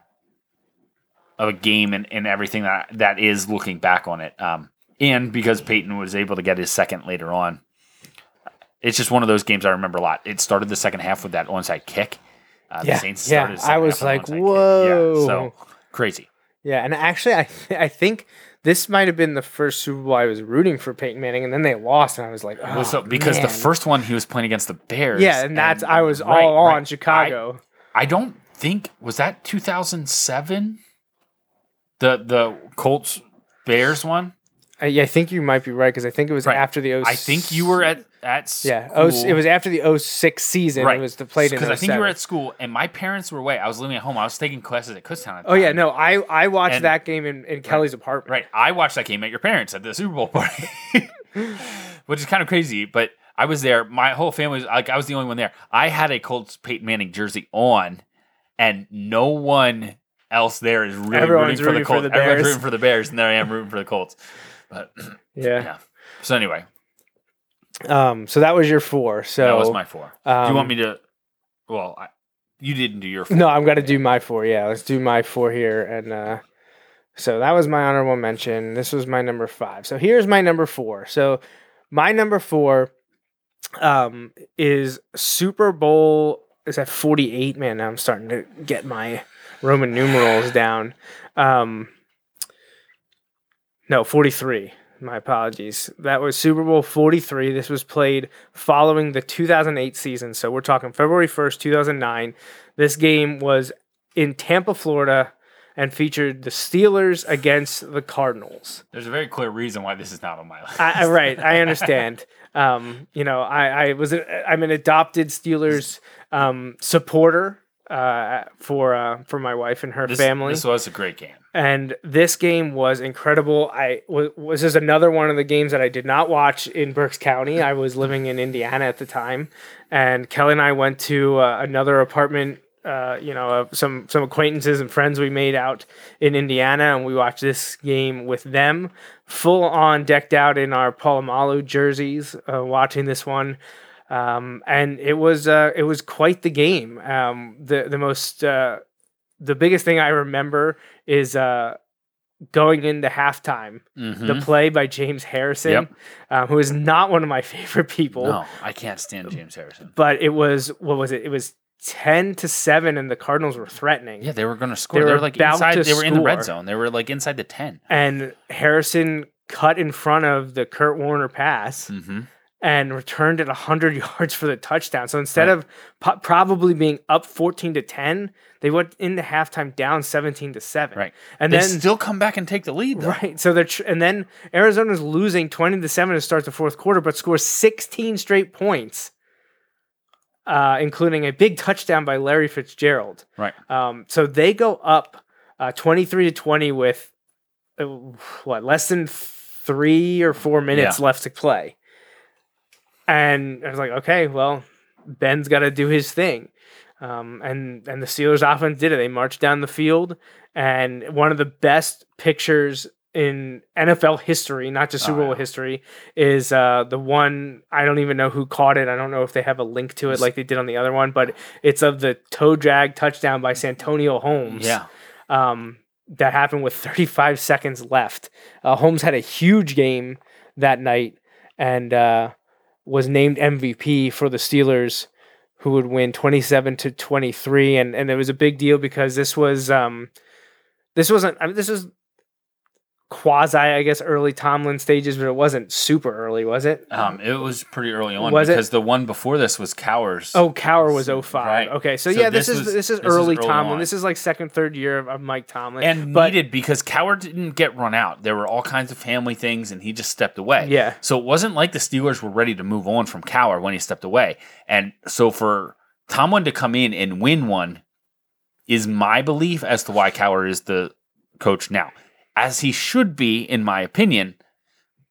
of a game and, and everything that that is looking back on it. Um, and because Peyton was able to get his second later on, it's just one of those games I remember a lot. It started the second half with that onside kick. Uh, Yeah, the Saints yeah. I was half with an like, whoa. Yeah, so crazy. Yeah, and actually, I th- I think this might have been the first Super Bowl I was rooting for Peyton Manning, and then they lost, and I was like, oh, so- because the first one he was playing against the Bears. yeah, and that's I was right, all on right. Chicago. I don't think was that 2007. The the Colts Bears one. I, yeah, I think you might be right because I think it was Right. after the 06. I think you were at at Yeah, oh, it was after the 06 season. right. It was the played because I think you were oh at school and my parents were away. I was living at home. I was taking classes at Kutztown. At the Oh yeah, no, I I watched And- that game in, in Kelly's apartment. Right. I watched that game at your parents at the Super Bowl party, which is kind of crazy. But I was there. My whole family was like, I was the only one there. I had a Colts Peyton Manning jersey on, and no one else there is really Everyone's rooting for the rooting for Colts. the Everyone's rooting for the Bears, and there I am rooting for the Colts. But Yeah. yeah. So anyway, Um. So that was your four. So that was my four. do you um, want me to? Well, I, you didn't do your four. No, I'm gonna do my four. Yeah, let's do my four here. And uh, so that was my honorable mention. This was my number five. So here's my number four. So my number four um, is Super Bowl. Is that 48? Man, now I'm starting to get my Roman numerals down. Um, no, 43. My apologies. That was Super Bowl 43. This was played following the 2008 season. So we're talking February 1st, 2009. This game was in Tampa, Florida, and featured the Steelers against the Cardinals. There's a very clear reason why this is not on my list. I, right, I understand. Um, you know, I, I was a, I'm an adopted Steelers um, supporter uh, for uh, for my wife and her this, family This was a great game. and this game was incredible. I was was this is another one of the games that I did not watch in Berks County. I was living in Indiana at the time, and Kelly and I went to uh, another apartment. Uh, you know, some some acquaintances and friends we made out in Indiana, and we watched this game with them, full on decked out in our Polamalu jerseys, uh, watching this one um, and it was uh, it was quite the game. Um, the the most uh, the biggest thing I remember is uh, going into halftime. The Mhm. play by James Harrison, Yep. um, who is not one of my favorite people, No, I can't stand James Harrison. but it was what was it? It was ten to seven, and the Cardinals were threatening. Yeah, they were going to score. They They were were like inside. They were in the red zone. They were like inside the ten. And Harrison cut in front of the Kurt Warner pass. Mm-hmm. And returned it 100 yards for the touchdown. So instead Right. of po- probably being up 14 to 10, they went into halftime down 17 to 7. Right, And they then still come back and take the lead. Though. right. So they're tr- and then Arizona's losing 20 to 7 to start the fourth quarter but scores 16 straight points. Uh, including a big touchdown by Larry Fitzgerald. Right. Um, so they go up uh, 23 to 20 with uh, what less than three or four minutes Yeah. left to play. And I was like, okay, well, Ben's got to do his thing. Um, and and the Steelers offense did it. They marched down the field, and one of the best pictures in NFL history, not just Super Oh, Bowl yeah. history, is uh, the one I don't even know who caught it. I don't know if they have a link to it like they did on the other one, but it's of the toe drag touchdown by Santonio Holmes Yeah. um, that happened with 35 seconds left. Uh, Holmes had a huge game that night and uh, was named MVP for the Steelers, who would win 27 to 23. And and it was a big deal because this was um, this wasn't I mean, this was quasi I guess early Tomlin stages, but it wasn't super early, was it? Um, it was pretty early on Was it? because the one before this was Cowher's. Oh, Cowher was 05. Right. Okay, so, So yeah, this, this is was- this is early early Tomlin. on. This is like second, third year of, of Mike Tomlin, and but needed because Cowher didn't get run out. There were all kinds of family things, and he just stepped away. Yeah. So it wasn't like the Steelers were ready to move on from Cowher when he stepped away. And so for Tomlin to come in and win one is my belief as to why Cowher is the coach now, as he should be, in my opinion.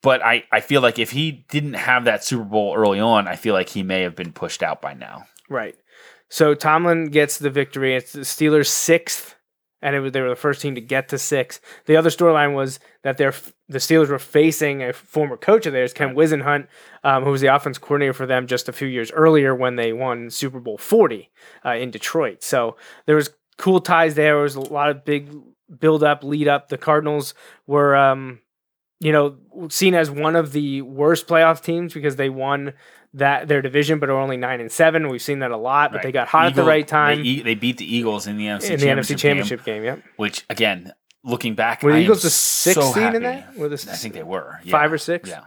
But I, I feel like if he didn't have that Super Bowl early on, I feel like he may have been pushed out by now. Right. So Tomlin gets the victory. It's the Steelers' sixth, and it was they were the first team to get to six. The other storyline was that they're the Steelers were facing a former coach of theirs, Ken Whisenhunt, um, who was the offense coordinator for them just a few years earlier when they won Super Bowl forty uh, in Detroit. So there was cool ties there. There was a lot of big build up, lead up. The Cardinals were. Um, you know, seen as one of the worst playoff teams because they won that their division, but are only nine and seven. We've seen that a lot, but they got hot at the right time They, they beat the Eagles in the NFC in the NFC Championship game. Championship game. Yep. which again, looking back, Were the I Eagles the sixth so seed in that? Were the I think they were five or six? Yeah,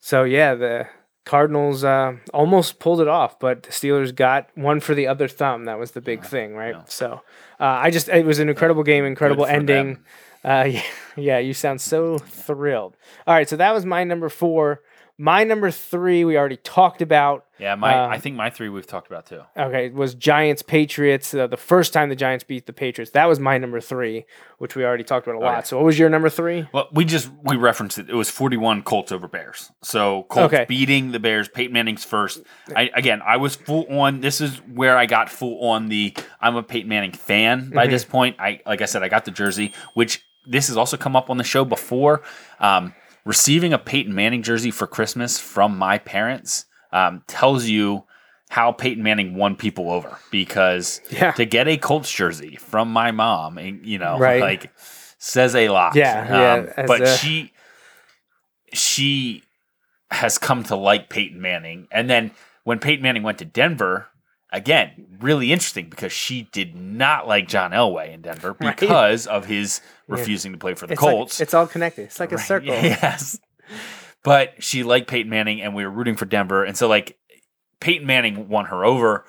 So yeah, the Cardinals uh, almost pulled it off, but the Steelers got one for the other thumb. That was the big thing, right? So uh, I just it was an incredible game, incredible ending. Uh, yeah, yeah, you sound so thrilled. All right, so that was my number four. My number three, we already talked about. Yeah, my Um, I think my three we've talked about too. Okay, was Giants Patriots. Uh, the first time the Giants beat the Patriots. That was my number three, which we already talked about a lot. Okay. So what was your number three? Well, we just we referenced it. It was forty-one Colts over Bears. So Colts Okay. beating the Bears. Peyton Manning's first. I again, I was full on. This is where I got full on the. I'm a Peyton Manning fan by this point. I like I said, I got the jersey, which this has also come up on the show before. Um, receiving a Peyton Manning jersey for Christmas from my parents um, tells you how Peyton Manning won people over because Yeah. to get a Colts jersey from my mom, and you know, Right. like says a lot. Yeah, yeah, but a- she she has come to like Peyton Manning, and then when Peyton Manning went to Denver. Again, really interesting because she did not like John Elway in Denver Right. because of his refusing to play for the It's like- Colts. it's all connected. It's like a circle. Yes. But she liked Peyton Manning and we were rooting for Denver. And so like Peyton Manning won her over.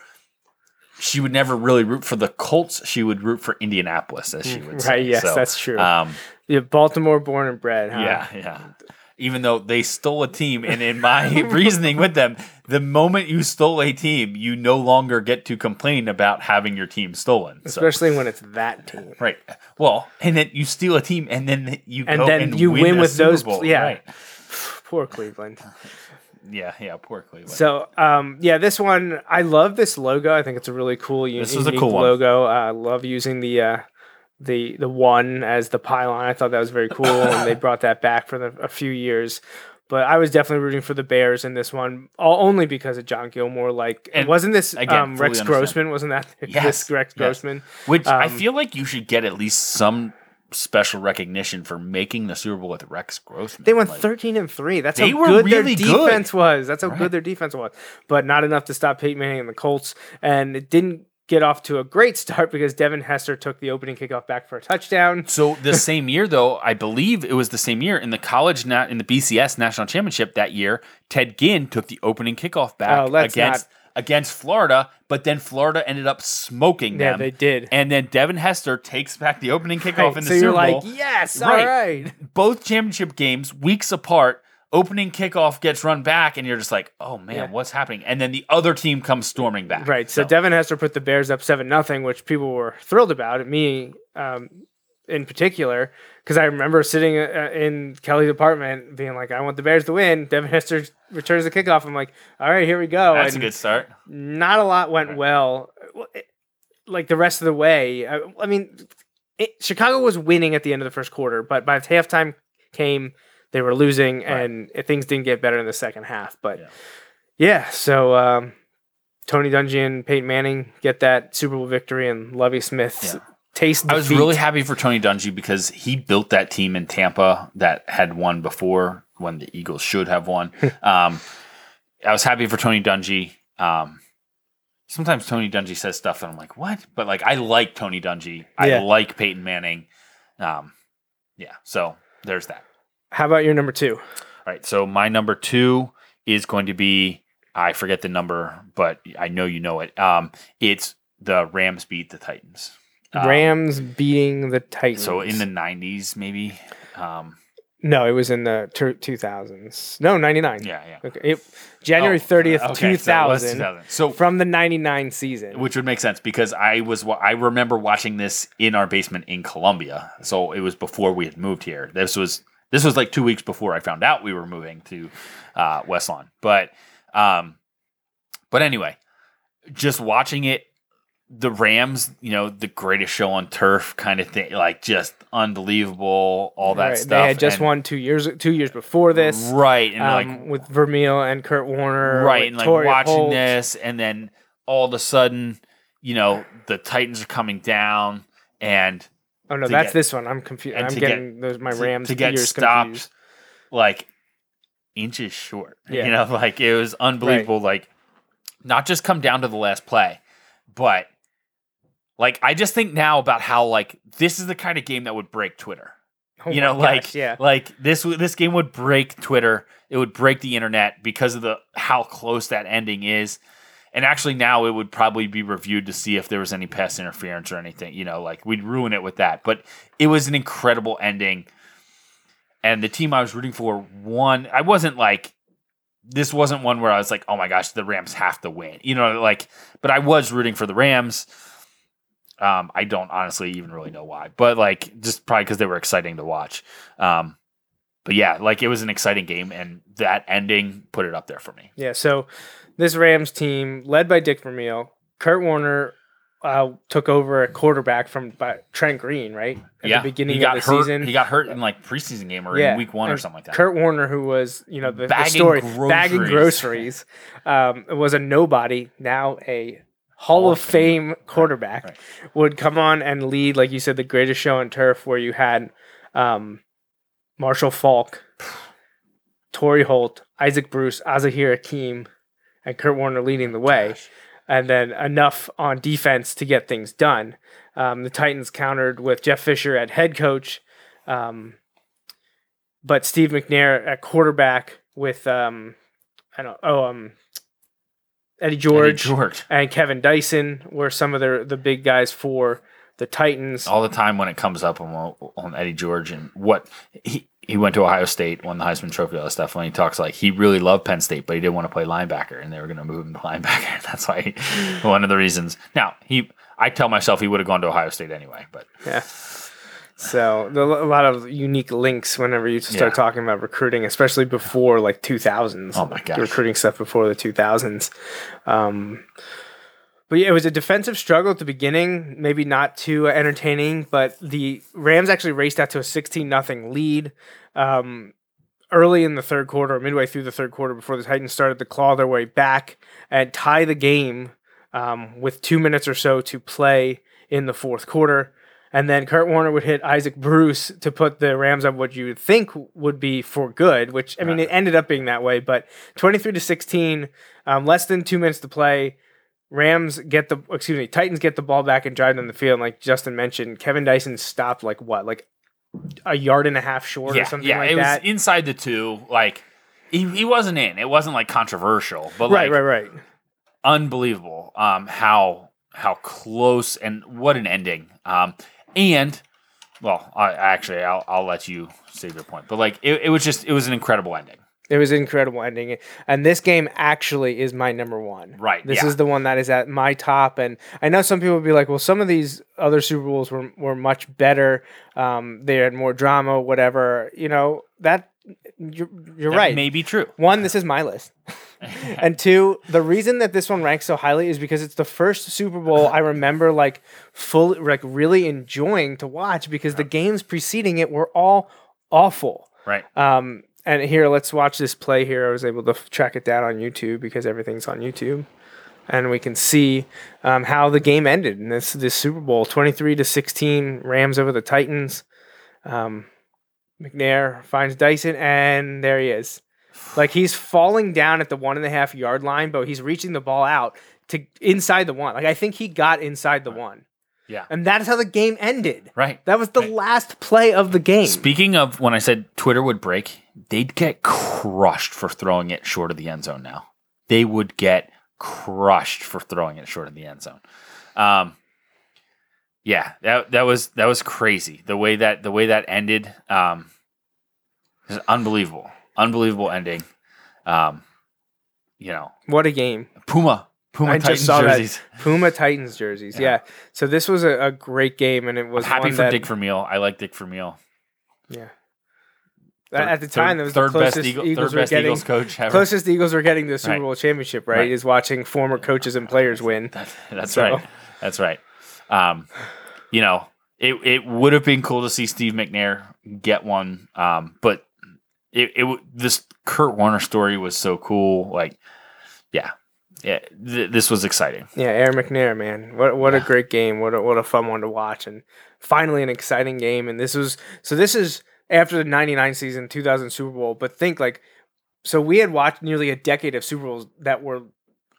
She would never really root for the Colts. She would root for Indianapolis, as she would say. Right, yes, So, that's true. Um, Yeah, Baltimore born and bred. Huh? yeah, yeah. Even though they stole a team, and in my reasoning with them, the moment you stole a team, you no longer get to complain about having your team stolen. So- especially when it's that team. Right. Well, and then you steal a team, and then you And go then and you win a with Super those- Bowl. yeah. Right. Poor Cleveland. Yeah. Yeah. Poor Cleveland. So, um, yeah, this one I love this logo. I think it's a really cool, u- This was a unique cool one. logo. I love using the uh, the the one as the pylon. I thought that was very cool, and they brought that back for the, a few years. But I was definitely rooting for the Bears in this one, all, only because of John Gilmore. Like, And wasn't this again, um, Rex understand. Grossman? Wasn't that Yes, this Rex yes. Grossman? Which I um, feel like you should get at least some special recognition for making the Super Bowl with Rex Grossman. They went Like, 13 and 3. That's They how were good really their good. defense was. That's how Right. good their defense was. But not enough to stop Peyton Manning and the Colts. And it didn't get off to a great start because Devin Hester took the opening kickoff back for a touchdown. So the same year, though, I believe it was the same year in the college nat in the BCS national championship that year. Ted Ginn took the opening kickoff back Oh, against against Florida, but then Florida ended up smoking Yeah, them. they did. And then Devin Hester takes back the opening kickoff Right, in the so Super you're like, Bowl. yes, Right. all right. Both championship games, weeks apart. Opening kickoff gets run back, and you're just like, "Oh man, Yeah. what's happening?" And then the other team comes storming back. Right. So, Devin Hester put the Bears up 7 nothing, which people were thrilled about. Me um, in particular, because I remember sitting uh, in Kelly's apartment being like, I want the Bears to win. Devin Hester returns the kickoff. I'm like, all right, here we go. that's a good start. not a lot went well. Well, Like the rest of the way, I, I mean, it, Chicago was winning at the end of the first quarter, but by the halftime came, they were losing, and things didn't get better in the second half. But Yeah. yeah, so um, Tony Dungy and Peyton Manning get that Super Bowl victory, and Lovie Smith Yeah. taste. I was really happy for Tony Dungy because he built that team in Tampa that had won before when the Eagles should have won. um, I was happy for Tony Dungy. Um, sometimes Tony Dungy says stuff and I'm like, what? But like, I like Tony Dungy. I like Peyton Manning. Um, yeah. So there's that. How about your number two? All right. So my number two is going to be I forget the number, but I know you know it. Um, it's the Rams beat the Titans. Um, Rams beating the Titans. So in the '90s, maybe. Um, no, it was in the two thousands. No, ninety nine. yeah, yeah. Okay, it, January Oh, thirtieth, okay, two so thousand. 2000. So from the 99 season. which would make sense because I was I remember watching this in our basement in Columbia. So it was before we had moved here. This was this was like two weeks before I found out we were moving to uh, West Lawn. But um, but anyway, just watching it, the Rams, you know, the greatest show on turf kind of thing, like just unbelievable, all that Right, stuff. They had just and- won two years two years before this. right? And um, like with Vermeil and Kurt Warner. right and like Torry watching Holt. this and then all of a sudden you know the titans are coming down and Oh no, that's get- this one. I'm confused. I'm to getting those my to- Rams to get years stopped confused. like inches short Yeah. you know like it was unbelievable like not just come down to the last play but like i just think now about how like this is the kind of game that would break twitter oh you know, my like yeah. like this this game would break Twitter. It would break the internet because of the how close that ending is. And actually, now it would probably be reviewed to see if there was any pass interference or anything. You know, like we'd ruin it with that. But it was an incredible ending. And the team I was rooting for won. I wasn't like this wasn't one where I was like, oh my gosh, the Rams have to win. You know, like, but I was rooting for the Rams. Um, I don't honestly even really know why, but like just probably because they were exciting to watch. Um, but yeah, like it was an exciting game, and that ending put it up there for me. Yeah, so this Rams team, led by Dick Vermeil, Kurt Warner uh, took over a quarterback from by Trent Green, right? At yeah, the beginning he got of the hurt. season. He got hurt in like preseason game or Yeah, in week one or something like that. Kurt Warner, who was, you know, the, the Bagging story, groceries. bagging groceries, um, was a nobody, now a Hall of Fame quarterback, right. would come on and lead, like you said, the greatest show on turf, where you had um, Marshall Faulk, Torry Holt, Isaac Bruce, Az-Zahir Hakim, and Kurt Warner leading the way. And then enough on defense to get things done. Um, the Titans countered with Jeff Fisher at head coach, um, but Steve McNair at quarterback with um, I don't oh um, Eddie George, George. and Kevin Dyson were some of the the big guys for the Titans. all the time when it comes up on, on Eddie George and what he he went to Ohio State, won the Heisman Trophy, all that stuff. When he talks like he really loved Penn State, but he didn't want to play linebacker, and they were going to move him to linebacker. That's why he, one of the reasons. Now he, I tell myself he would have gone to Ohio State anyway, but Yeah. So a lot of unique links whenever you start Yeah. talking about recruiting, especially before like 2000s. Oh my god, recruiting stuff before the 2000s. Um, but yeah, it was a defensive struggle at the beginning, maybe not too entertaining, but the Rams actually raced out to a 16 nothing lead. Um, early in the third quarter, or midway through the third quarter, before the Titans started to claw their way back and tie the game um, with two minutes or so to play in the fourth quarter. And then Kurt Warner would hit Isaac Bruce to put the Rams up what you would think would be for good, which I mean it ended up being that way. But twenty three to sixteen, um, less than two minutes to play. Rams get the excuse me, Titans get the ball back and drive down the field. And like Justin mentioned, Kevin Dyson stopped like what, like a yard and a half short yeah, or something yeah, like it that. was inside the two. Like he, he wasn't in. It wasn't like controversial, but right, like right, right. unbelievable. Um, how how close and what an ending. Um, and well, I actually I'll I'll let you say your point, but like it, it was just it was an incredible ending. It was an incredible ending. And this game actually is my number one. Right, This yeah. is the one that is at my top. And I know some people would be like, well, some of these other Super Bowls were, were much better. Um, they had more drama, whatever. You know, that you're, you're That right. may be true. One, this is my list. and two, the reason that this one ranks so highly is because it's the first Super Bowl I remember like fully like really enjoying to watch because the games preceding it were all awful. Right. Um, and here, let's watch this play here. I was able to f- track it down on YouTube because everything's on YouTube, and we can see um, how the game ended in this this Super Bowl, twenty three to sixteen, Rams over the Titans. Um, McNair finds Dyson, and there he is. Like he's falling down at the one and a half yard line, but he's reaching the ball out to inside the one. Like I think he got inside the one, Yeah. and that is how the game ended. Right. That was the last play of the game. Speaking of when I said Twitter would break, they'd get crushed for throwing it short of the end zone now. They would get crushed for throwing it short of the end zone. Um, yeah, that that was that was crazy. The way that the way that ended, um, is unbelievable, unbelievable ending. Um, you know, What a game! Puma, Puma I Titans jerseys. that Puma Titans jerseys. Yeah. Yeah. So this was a, a great game, and it I'm was happy one for that, Dick Vermeil. I like Dick Vermeil. Yeah. Third- At the time, third- that was third the closest best Eagle- Eagles third best getting. Eagles coach ever. Closest the Eagles were getting to the Super Right. Bowl championship, right, Right. Is watching former coaches and players win. That's, that's So- right. That's right. Um, you know, it it would have been cool to see Steve McNair get one, um, but it, it this Kurt Warner story was so cool. Like, yeah, yeah, th- this was exciting. Yeah, Air McNair, man, what what a great game! What a, what a fun one to watch, and finally an exciting game. And this was so. This is after the '99 season, 2000 Super Bowl. But think like, so we had watched nearly a decade of Super Bowls that were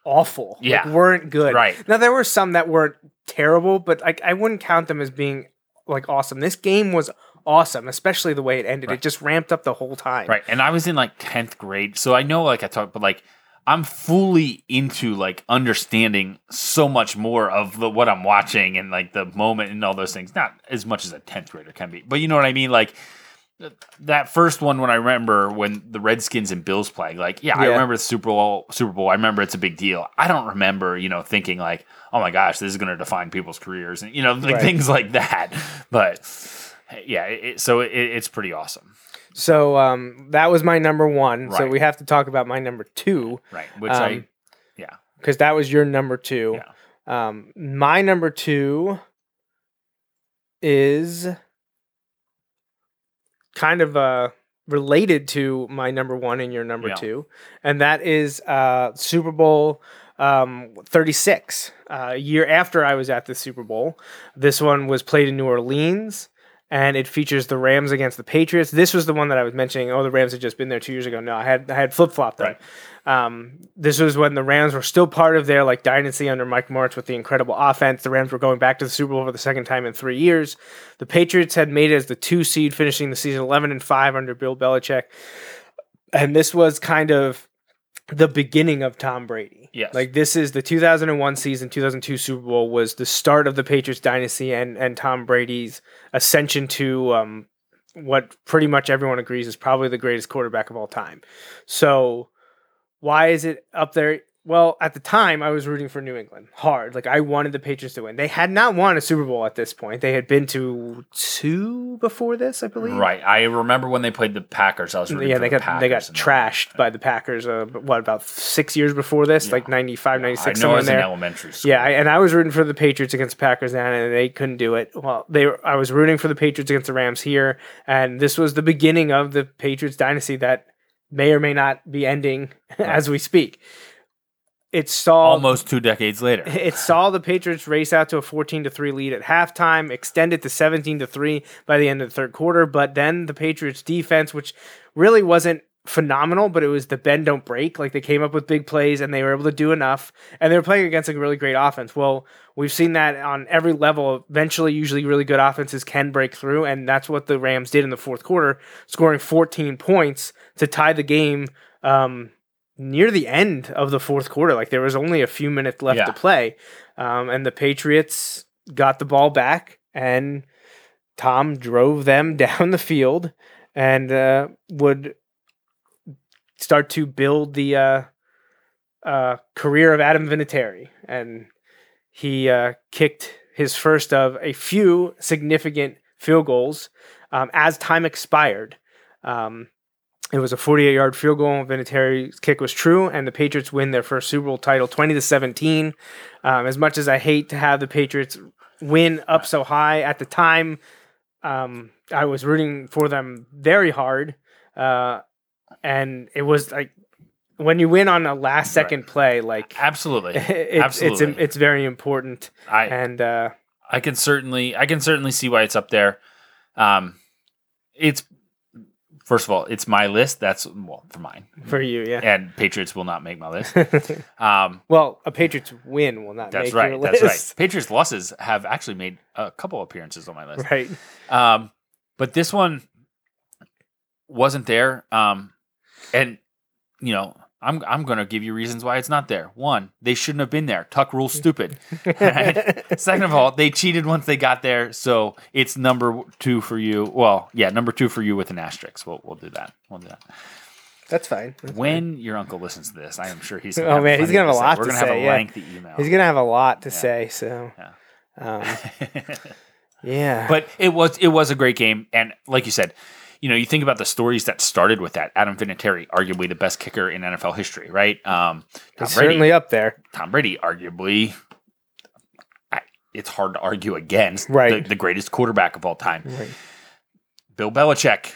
awful. like, Yeah. weren't good. Right. now there were some that weren't terrible, but like I wouldn't count them as being like awesome. This game was awesome, especially the way it ended. Right. It just ramped up the whole time. Right. And I was in like 10th grade. So I know like I talked, but like I'm fully into like understanding so much more of the what I'm watching and like the moment and all those things. Not as much as a 10th grader can be, but you know what I mean? Like that first one when I remember when the Redskins and Bills playing, like, yeah, I remember the Super Bowl Super Bowl. I remember it's a big deal. I don't remember, you know, thinking like, oh my gosh, this is gonna define people's careers and you know, like Right. things like that. But yeah, it, so it, it's pretty awesome. So um, that was my number one. So we have to talk about my number two Right. Which I Um, yeah. because that was your number two. Yeah. Um, my number two is kind of uh, related to my number one and your number Yeah. two, and that is uh, Super Bowl um, 36. Uh, a year after I was at the Super Bowl, this one was played in New Orleans. And it features the Rams against the Patriots. This was the one that I was mentioning. Oh, the Rams had just been there two years ago. No, I had I had flip flopped them. Um, this was when the Rams were still part of their like dynasty under Mike Martz with the incredible offense. The Rams were going back to the Super Bowl for the second time in three years. The Patriots had made it as the two seed, finishing the season eleven and five under Bill Belichick. And this was kind of the beginning of Tom Brady. Yes. Like this is the 2001 season, 2002 Super Bowl was the start of the Patriots dynasty and and Tom Brady's ascension to um what pretty much everyone agrees is probably the greatest quarterback of all time. So why is it up there? Well, at the time, I was rooting for New England hard. Like I wanted the Patriots to win. They had not won a Super Bowl at this point. They had been to two before this, I believe. Right. I remember when they played the Packers. I was rooting Yeah, for they the got they got Packers trashed by the Packers. Uh, what about six years before this? Like 95, 96, I know I was in in elementary school. Yeah, I, and I was rooting for the Patriots against the Packers then, and they couldn't do it. Well, they were, I was rooting for the Patriots against the Rams here, and this was the beginning of the Patriots dynasty that may or may not be ending as we speak. It saw almost two decades later. it saw the Patriots race out to a 14 to 3 lead at halftime, extended to 17 to 3 by the end of the third quarter, but then the Patriots defense which really wasn't phenomenal, but it was the bend don't break. Like they came up with big plays and they were able to do enough and they were playing against a really great offense. Well, we've seen that on every level. Eventually, usually really good offenses can break through and that's what the Rams did in the fourth quarter, scoring 14 points to tie the game um near the end of the fourth quarter. Like there was only a few minutes left Yeah. to play, um, and the Patriots got the ball back, and Tom drove them down the field and uh, would start to build the uh, uh, career of Adam Vinatieri, and he uh, kicked his first of a few significant field goals um, as time expired. Um, it was a 48 yard field goal. Vinatieri's kick was true, and the Patriots win their first Super Bowl title 20 to 17. Um, as much as I hate to have the Patriots win up so high at the time, um, I was rooting for them very hard. Uh, and it was like when you win on a last second play, like Absolutely. it, it's Absolutely. it's very important. I And uh, I can certainly I can certainly see why it's up there. Um, it's first of all, it's my list. That's well for mine, for you, yeah. and Patriots will not make my list. Um, well, a Patriots win will not that's make right. That's right. Patriots losses have actually made a couple appearances on my list. Right. Um, but this one wasn't there. Um, and you know, I'm I'm gonna give you reasons why it's not there. One, they shouldn't have been there. Tuck rules stupid. Right? Second of all, they cheated once they got there, so it's number two for you. Well, yeah, number two for you with an asterisk. We'll we'll do that. We'll do that. That's fine. That's When your uncle listens to this, I am sure he's. Oh, have man, he's gonna have a say. lot We're to gonna have say, a yeah. lengfy email. He's gonna have a lot to say. So, Yeah. um, yeah. But it was it was a great game, and like you said, you know, you think about the stories that started with that. Adam Vinatieri, arguably the best kicker in NFL history, right? Um, Tom Brady, certainly up there. Tom Brady, arguably, I, it's hard to argue against Right. the, the greatest quarterback of all time. Right. Bill Belichick,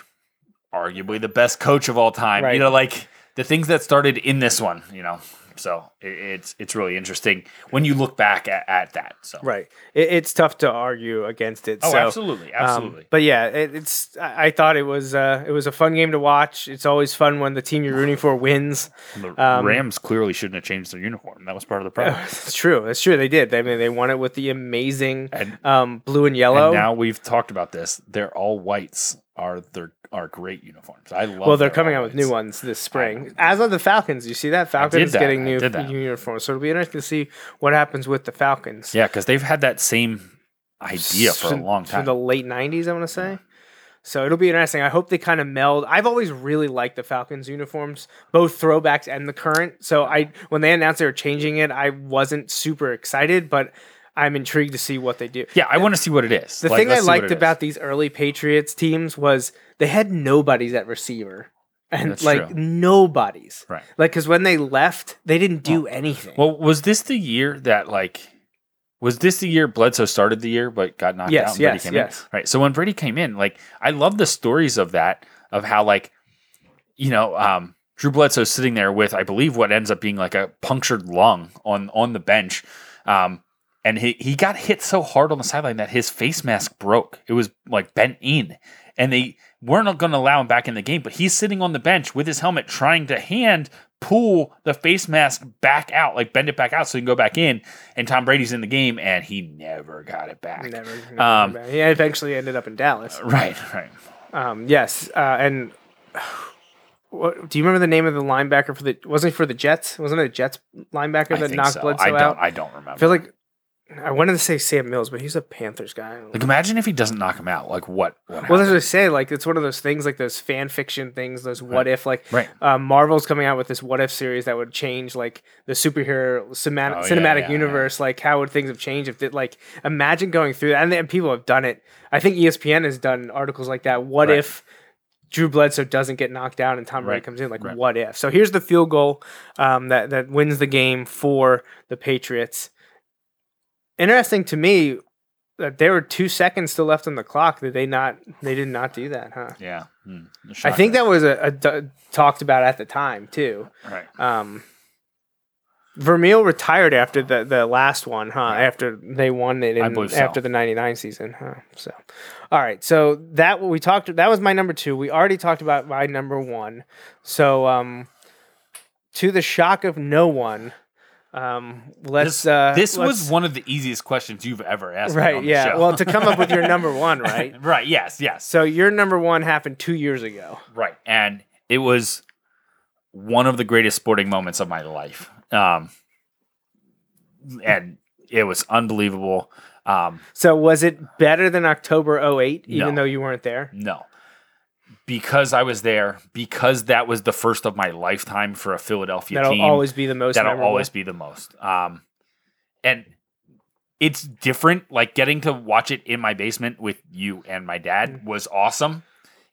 arguably the best coach of all time. Right. You know, like the things that started in this one, you know, So it, it's it's really interesting when you look back at, at that. So Right. It, it's tough to argue against it. Oh, so, absolutely, um, absolutely. but yeah, it, it's. I, thought it was. Uh, it was a fun game to watch. It's always fun when the team you're rooting for wins. the um, Rams clearly shouldn't have changed their uniform. That was part of the problem. It's true. It's true. They did. I mean, they won it with the amazing And- um, blue and yellow. And now we've talked about this. They're all whites are their are great uniforms. I love. well, they're coming all out with new ones this spring. As are the Falcons. You see that Falcons that. getting I new uniforms. So it'll be interesting to see what happens with the Falcons. Yeah, because they've had that same idea for a long time. From the late '90s, I want to say. So it'll be interesting. I hope they kind of meld. I've always really liked the Falcons uniforms, both throwbacks and the current. So I, when they announced they were changing it, I wasn't super excited, but I'm intrigued to see what they do. yeah, I want to see what it is. The Like, thing I let's see what liked it is. about these early Patriots teams was they had nobodies at receiver. And That's like true. nobodies. Right. Like, because when they left, they didn't do anything. Well, was this the year that like was this the year Bledsoe started the year but got knocked Yes, out? and Brady yes, came yes. In? Right. So when Brady came in, like I love the stories of that of how like you know um, Drew Bledsoe sitting there with I believe what ends up being like a punctured lung on on the bench. Um, and he, he got hit so hard on the sideline that his face mask broke. It was like bent in. And they weren't going to allow him back in the game, but he's sitting on the bench with his helmet trying to hand pull the face mask back out, like bend it back out so he can go back in. And Tom Brady's in the game and he never got it back. Never. never Um, he eventually ended up in Dallas. Right, right. Um, yes, uh, and what, do you remember the name of the linebacker for the? Wasn't it for the Jets? Wasn't it a Jets linebacker I that knocked so. Bledsoe I don't, out? I don't remember. I feel like I wanted to say Sam Mills, but he's a Panthers guy. like imagine if he doesn't knock him out. Like what? what well, that's what I say. Like it's one of those things, like those fan fiction things, those what if. Like Right. um, Marvel's coming out with this what if series that would change like the superhero cinematic, Oh, cinematic yeah, universe. Like how would things have changed if it like imagine going through that? And, and people have done it. I think ESPN has done articles like that. What Right. if? Drew Bledsoe doesn't get knocked down and Tom Brady Right. comes in. Like, Right. what if? So here's the field goal um, that that wins the game for the Patriots. Interesting to me that there were two seconds still left on the clock. that they not? They did not do that, huh? yeah. Hmm. I think that was a, a d- talked about at the time too. right. Um, Vermeil retired after the, the last one, huh? After they won it in, so. after the '99 season, huh? So, all right. So that what we talked. That was my number two. We already talked about my number one. So, um, to the shock of no one, um, let's. This, uh, this was let's- one of the easiest questions you've ever asked. right. Yeah. Well, to come up with your number one, right? right. Yes. Yes. So your number one happened two years ago. Right. And it was one of the greatest sporting moments of my life. Um, and it was unbelievable. Um, So was it better than October 08, even No. though you weren't there? no. Because I was there, because that was the first of my lifetime for a Philadelphia team. That'll always be the most. that'll memorable. always be the most. Um, and it's different. Like getting to watch it in my basement with you and my Mm. dad was awesome.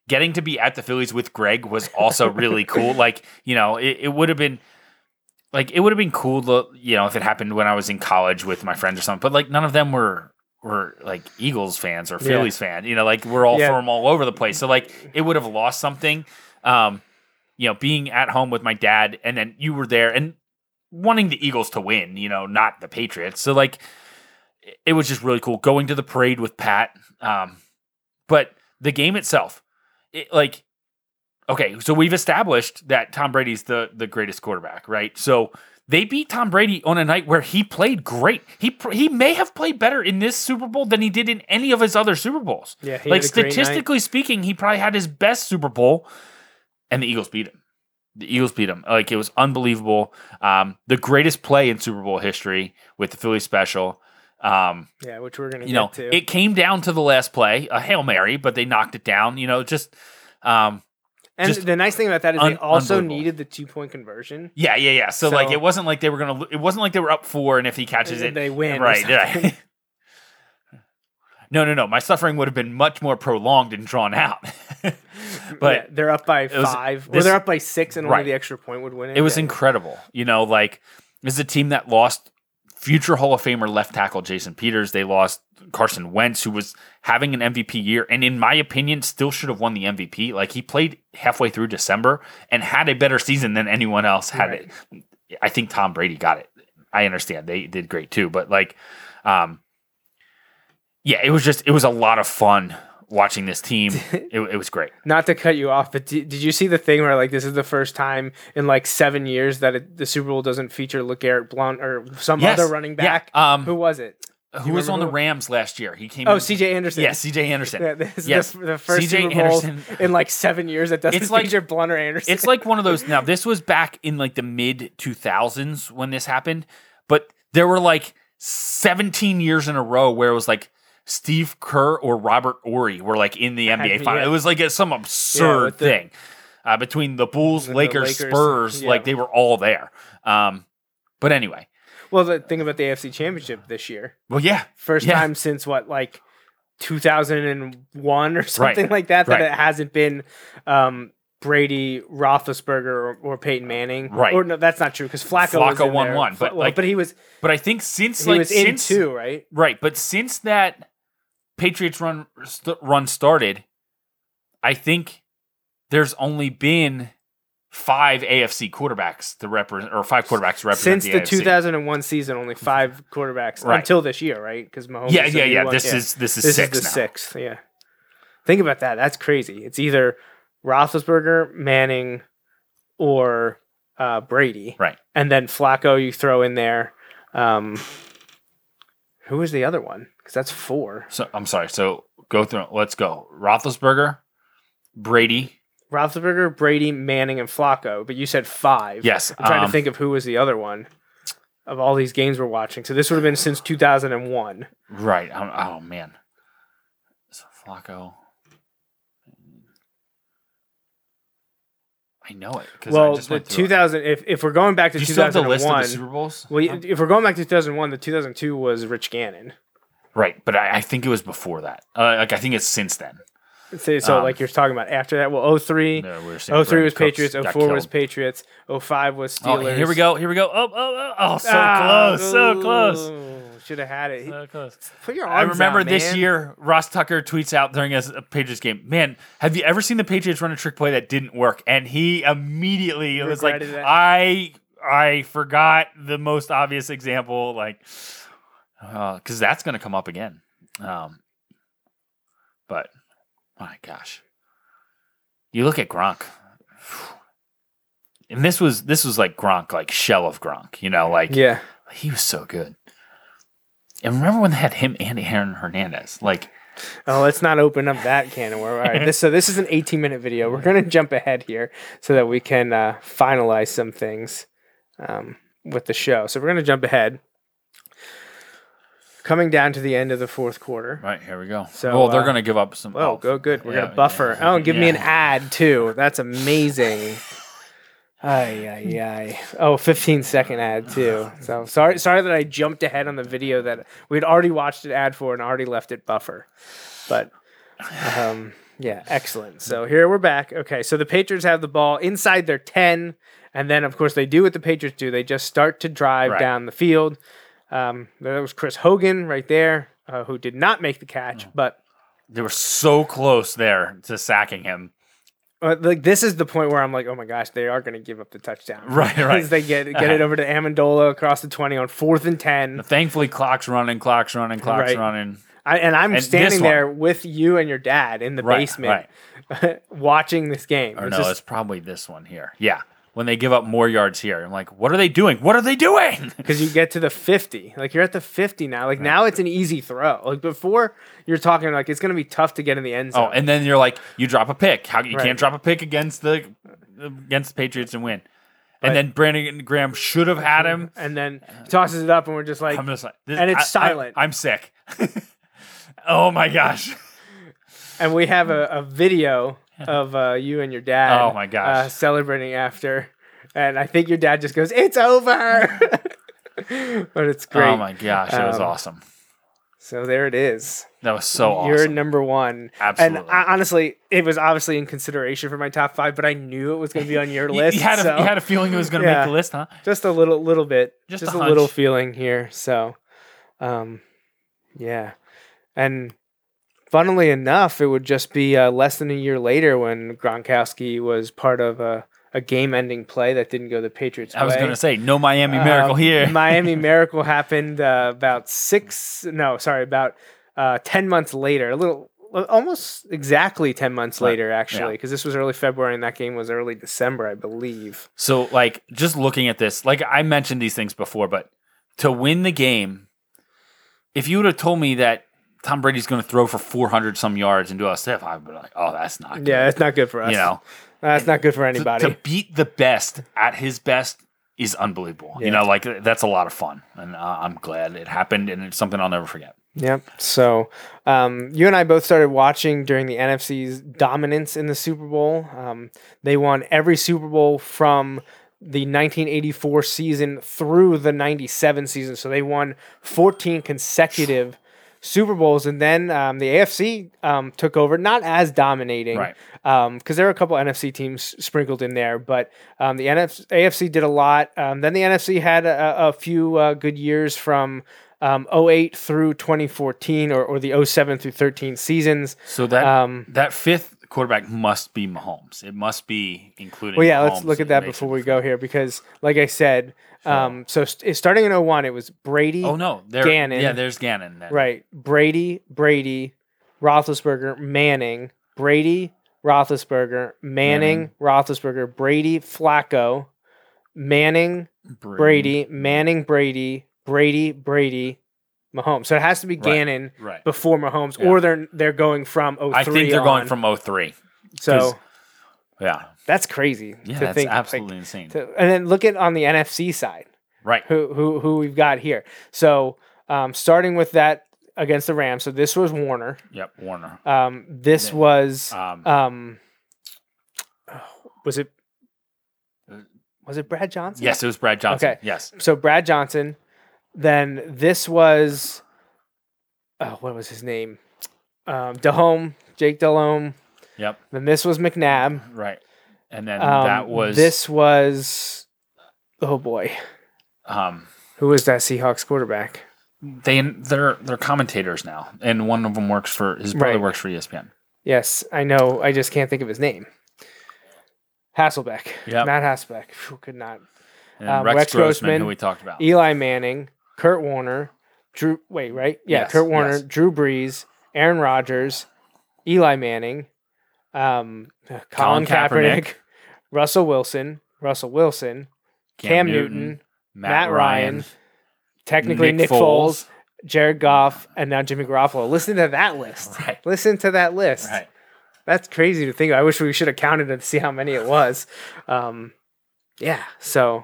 Getting to be at the Phillies with Greg was also really cool. Like you know, it, it would have been like it would have been cool to you know if it happened when I was in college with my friends or something. But like none of them were were like Eagles fans or Phillies fans. You know, like we're all Yeah. from all over the place. So like it would have lost something. Um, you know, being at home with my dad and then you were there and wanting the Eagles to win, you know, not the Patriots. So like it- it was just really cool going to the parade with Pat. Um, but the game itself, it, like okay, so we've established that Tom Brady's the the greatest quarterback, right? So they beat Tom Brady on a night where he played great. He he may have played better in this Super Bowl than he did in any of his other Super Bowls. Yeah, like had a great night. statistically speaking, he probably had his best Super Bowl, and the Eagles beat him. The Eagles beat him. Like it was unbelievable. Um, the greatest play in Super Bowl history with the Philly special. Um, Yeah, which we're gonna you get know, to. it came down to the last play, a hail mary, but they knocked it down. You know, just um, and just the nice thing about that is un- they also needed the two point conversion. yeah, yeah, yeah. So, like, it wasn't like they were gonna. It wasn't like they were up four, and if he catches it, They win or Right, something. no, no, no. My suffering would have been much more prolonged and drawn out. but Yeah, they're up by was- five, or this- they're up by six, and only Right. the extra point would win it. it was Yeah. incredible. You know, like this is a team that lost future Hall of Famer left tackle Jason Peters. They lost Carson Wentz, who was having an MVP year, and in my opinion, still should have won the MVP. Like he played halfway through December and had a better season than anyone else had Right. it I think Tom Brady got it. I understand they did great too, but like, um, yeah, it was just it was a lot of fun watching this team. it, it was great. Not to cut you off, but did, did you see the thing where like this is the first time in like seven years that it, the Super Bowl doesn't feature LeGarrette Blount or some Yes. other running Yeah, back? um, Who was it? Who was on the? Rams last year? He came. Oh, C.J. Anderson. Yeah, C.J. Anderson. Yeah, this is yes, the, the first C.J. Super Bowl Anderson. in like seven years that doesn't It's like- feature Blount or Anderson. It's like one of those. Now, this was back in like the mid 2000s when this happened, but there were like 17 years in a row where it was like Steve Kerr or Robert Horry were like in the NBA Yeah. final. It was like a, some absurd with the- thing uh, between the Bulls, the Lakers, Lakers, Spurs. yeah. Like they were all there. Um, but anyway, well, the thing about the AFC Championship this year, well, yeah, first Yeah. time since what like 2001 or something like that that Right. it hasn't been um, Brady, Roethlisberger, or, or Peyton Manning. Right. Or no, that's not true because Flacco, was Flacco in won there. one, but, like, but he was But I think since he like was in since two, right? right, but since that Patriots run st- run started, I think there's only been five AFC quarterbacks to represent, or five quarterbacks to represent Since the AFC. 2001 season, only five quarterbacks Right. until this year, right? Because Mahomes. Yeah, yeah, the yeah. This is this is this is the now. sixth. Yeah. Think about that. That's crazy. It's either Roethlisberger, Manning, or uh, Brady. Right. And then Flacco, you throw in there. Um, who was the other one? Because that's four. So I'm sorry. So go through. Let's go. Roethlisberger, Brady. Roethlisberger, Brady, Manning, and Flacco. But you said five. Yes, I'm trying um, to think of who was the other one of all these games we're watching. So this would have been since 2001. Right. Um, oh man. So Flacco. I know it Well, just the went through it. 2000. If, if we're going back to Do you still have the 2001, list of the Super Bowls? well, if we're going back to 2001, the 2002 was Rich Gannon. Right, but I, I think it was before that. Uh, like I think it's since then. So, so Um, like you're talking about after that. Well, 03, No, we 03 Brandon was Cooks Patriots, got 04 was. Patriots, 05 was Oh, Steelers. here we go. Here we go. Oh, oh, oh, oh so Ah, close. So close. Should have had it. So close. Put your arms I remember out, this year, Ross Tucker tweets out during a, a Patriots game, "Man, have you ever seen the Patriots run a trick play that didn't work?" And he immediately it was like, it. "I I forgot the most obvious example, like because that's going to come up again." Um, but my gosh, you look at Gronk, and this was this was like Gronk, like shell of Gronk, you know, like Yeah. he was so good. And remember when they had him and Aaron Hernandez? Like, Oh, let's not open up that can of worms. All right. This, so this is an 18 minute video. We're going to jump ahead here so that we can uh, finalize some things um, with the show. So we're going to jump ahead. Coming down to the end of the fourth quarter. right here we go. So, well, they're uh, going to give up some. Oh, go good. We're yeah, gonna buffer. yeah, oh, give me an ad too. That's amazing. Ay, ay, ay. Oh, 15 second ad too. So sorry, sorry that I jumped ahead on the video that we'd already watched an ad for and already left it buffer. But um, yeah, excellent. So here we're back. Okay, so the Patriots have the ball inside their 10, and then of course they do what the Patriots do. They just start to drive Right. down the field. Um, there was Chris Hogan right there, uh, who did not make the catch, but They were so close there to sacking him. Uh, like this is the point where I'm like, oh my gosh, they are going to give up the touchdown. Right, right. As they get get it over to Amendola across the 20 on fourth and 10. Thankfully, clock's running, clock's running, clock's Right. running. I, and I'm And standing there with you and your dad in the Right, basement watching this game. Or It's no, just- it's probably this one here. Yeah, when they give up more yards here, I'm like, what are they doing? What are they doing? because you get to the 50 like you're at the 50 now like now it's an easy throw like before you're talking like it's going to be tough to get in the end oh, zone Oh, and then you're like, you drop a pick. How you Right. can't drop a pick against the against the Patriots and win. Right. And then Brandon Graham should have had him. and then he tosses it up and we're just like I'm just like, this- And it's I- I- silent. I'm sick. oh my gosh. and we have a, a video of uh, you and your dad Oh my gosh. uh, celebrating after and i think your dad just goes it's over but it's great Oh my gosh, that was Um, awesome. so there it is That was so awesome. you're number one Absolutely. and I, honestly it was obviously in consideration for my top five but i knew it was going to be on your list you, had a, so- you had a feeling it was going to Yeah. make the list, huh? just a little little bit Just just, a a, little feeling here so um yeah and funnily enough it would just be uh, less than a year later when gronkowski was part of a, a game-ending play that didn't go the Patriots' I was going to say no Miami miracle Um, here. Miami Miracle happened uh, about six, no, sorry, about uh, 10 months later, a little, almost exactly 10 months Right. later, actually, Yeah. because this was early February and that game was early December, I believe. So, like, just looking at this, like I mentioned these things before, but to win the game, if you would have told me that Tom Brady's going to throw for 400 some yards and do a stiff, I'd be like, oh, that's not good. Yeah, that's not good for us. You know, that's not good for anybody. to beat the best at his best is unbelievable. You know, like that's a lot of fun. And uh, I'm glad it happened. And it's something I'll never forget. Yep. So, um, you and I both started watching during the NFC's dominance in the Super Bowl. Um, they won every Super Bowl from the 1984 season through the 97 season. So they won 14 consecutive Super Bowls. And then um, the AFC um, took over, not as dominating. Right. Because there were a couple NFC teams sprinkled in there, but um, the NF- AFC did a lot. Um, then the NFC had a, a few uh, good years from um, 08 through 2014 or, or the 07 through 13 seasons. So that Um, that fifth quarterback must be Mahomes. It must be including. Well, yeah, let's look at that before we go here because, like I said, um, so st- starting in 01, it was Brady. Oh no, there. Gannon. Yeah, there's Gannon. Then. Right. Brady, Brady, Roethlisberger, Manning, Brady, Roethlisberger, Manning, Roethlisberger, Brady, Flacco, Manning, Brady, Manning, Brady, Brady, Brady, Mahomes. So it has to be Gannon right. before Mahomes, Yeah. or they're they're going from 03 I think they're going from 03. So Yeah. that's crazy Yeah, to that's think. like, absolutely insane. to- and then look at on the NFC side. right. who who who we've got here. So um, starting with that against the Rams. So this was Warner. Yep. Warner. Um, this Then, was Um, um, was it was it Brad Johnson? yes, it was Brad Johnson. okay. Yes. So Brad Johnson. Then this was oh, what was his name? Um, Dahome, Jake Delhomme. Yep. Then this was McNabb. Right. And then Um, that was this was oh boy, Um, who was that Seahawks quarterback? they they're they're commentators now, and one of them works for his brother Right. works for ESPN. Yes, I know. I just can't think of his name. Hasselbeck. Yep. Matt Hasselbeck. Who could not? And Um, Rex, Rex Grossman, Grossman, who we talked about. Eli Manning, Kurt Warner, Drew. Wait, right? Yeah, Yes, Kurt Warner, yes. Drew Brees, Aaron Rodgers, Eli Manning, um, Colin, Colin Kaepernick, Kaepernick. Russell Wilson, Russell Wilson, Cam, Newton, Matt, Ryan, technically Nick, Nick Foles, Foles. Jared Goff, and now Jimmy Garoppolo. Listen to that list. Right. Listen to that list. Right. That's crazy to think. of. I wish we should have counted it to see how many it was. Um, yeah. So,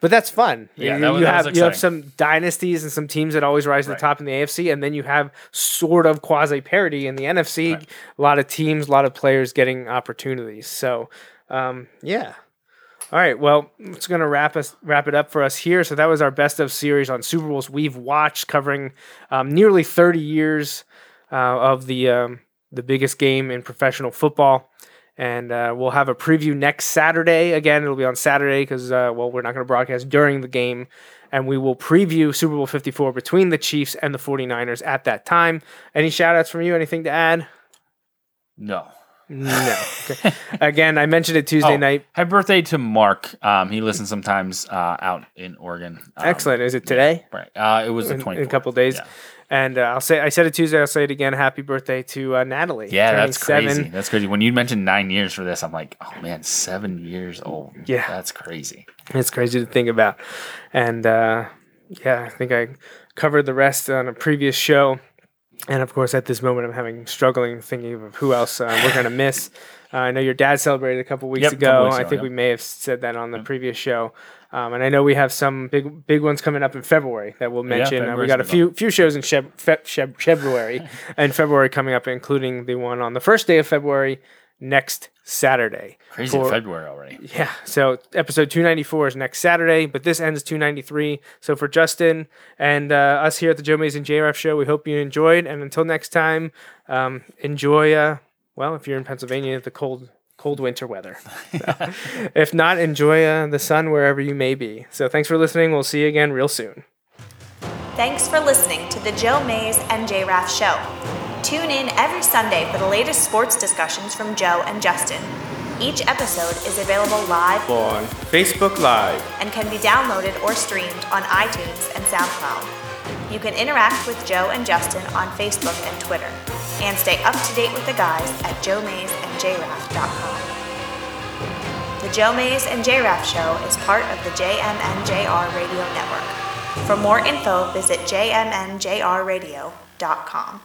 but that's fun. Yeah, you, that was- you that have you have some dynasties and some teams that always rise to Right. the top in the AFC, and then you have sort of quasi parity in the NFC. A lot of teams, a lot of players getting opportunities. So, um, yeah. All right, well, it's going to wrap us wrap it up for us here. So that was our best of series on Super Bowls we've watched, covering um, nearly 30 years uh, of the um, the biggest game in professional football. And uh, we'll have a preview next Saturday. Again, it'll be on Saturday because uh, well, we're not going to broadcast during the game, and we will preview Super Bowl 54 between the Chiefs and the 49ers at that time. Any shout outs from you? Anything to add? No. No. Okay. Again, I mentioned it Tuesday Oh, night. Happy birthday to Mark. Um, he listens sometimes uh, out in Oregon. Um, Excellent. Is it today? Right. Uh, it was the 24th. in a couple days. Yeah, And uh, I'll say I said it Tuesday. I'll say it again. Happy birthday to uh, Natalie. Yeah, that's crazy. seven. That's crazy. When you mentioned nine years for this, I'm like, oh man, seven years old. Yeah. That's crazy. It's crazy to think about. And uh, yeah, I think I covered the rest on a previous show. And of course, at this moment, I'm having struggling thinking of who else uh, we're gonna miss. Uh, I know your dad celebrated a couple weeks Yep, ago. couple weeks I think yep. we may have said that on the previous show. Um, and I know we have some big big ones coming up in February that we'll mention. Uh, we got a few few shows in Feb, Feb, February and February coming up, including the one on the first day of February next Saturday. Crazy for- February already. yeah. So episode 294 is next Saturday, but this ends 293. So for Justin and uh, us here at the Joe Mason and JRaff show, we hope you enjoyed. And until next time, um, enjoy, uh, well, if you're in Pennsylvania, the cold, cold winter weather. So, if not, enjoy uh, the sun wherever you may be. So thanks for listening. We'll see you again real soon. Thanks for listening to the Joe Mays and J Raff Show. Tune in every Sunday for the latest sports discussions from Joe and Justin. Each episode is available live on Facebook Live. and can be downloaded or streamed on iTunes and SoundCloud. You can interact with Joe and Justin on Facebook and Twitter, and stay up to date with the guys at joemaysandjraff.com. The Joe Mays and JRaff Show is part of the JMNJR Radio Network. For more info, visit jmnjrradio.com.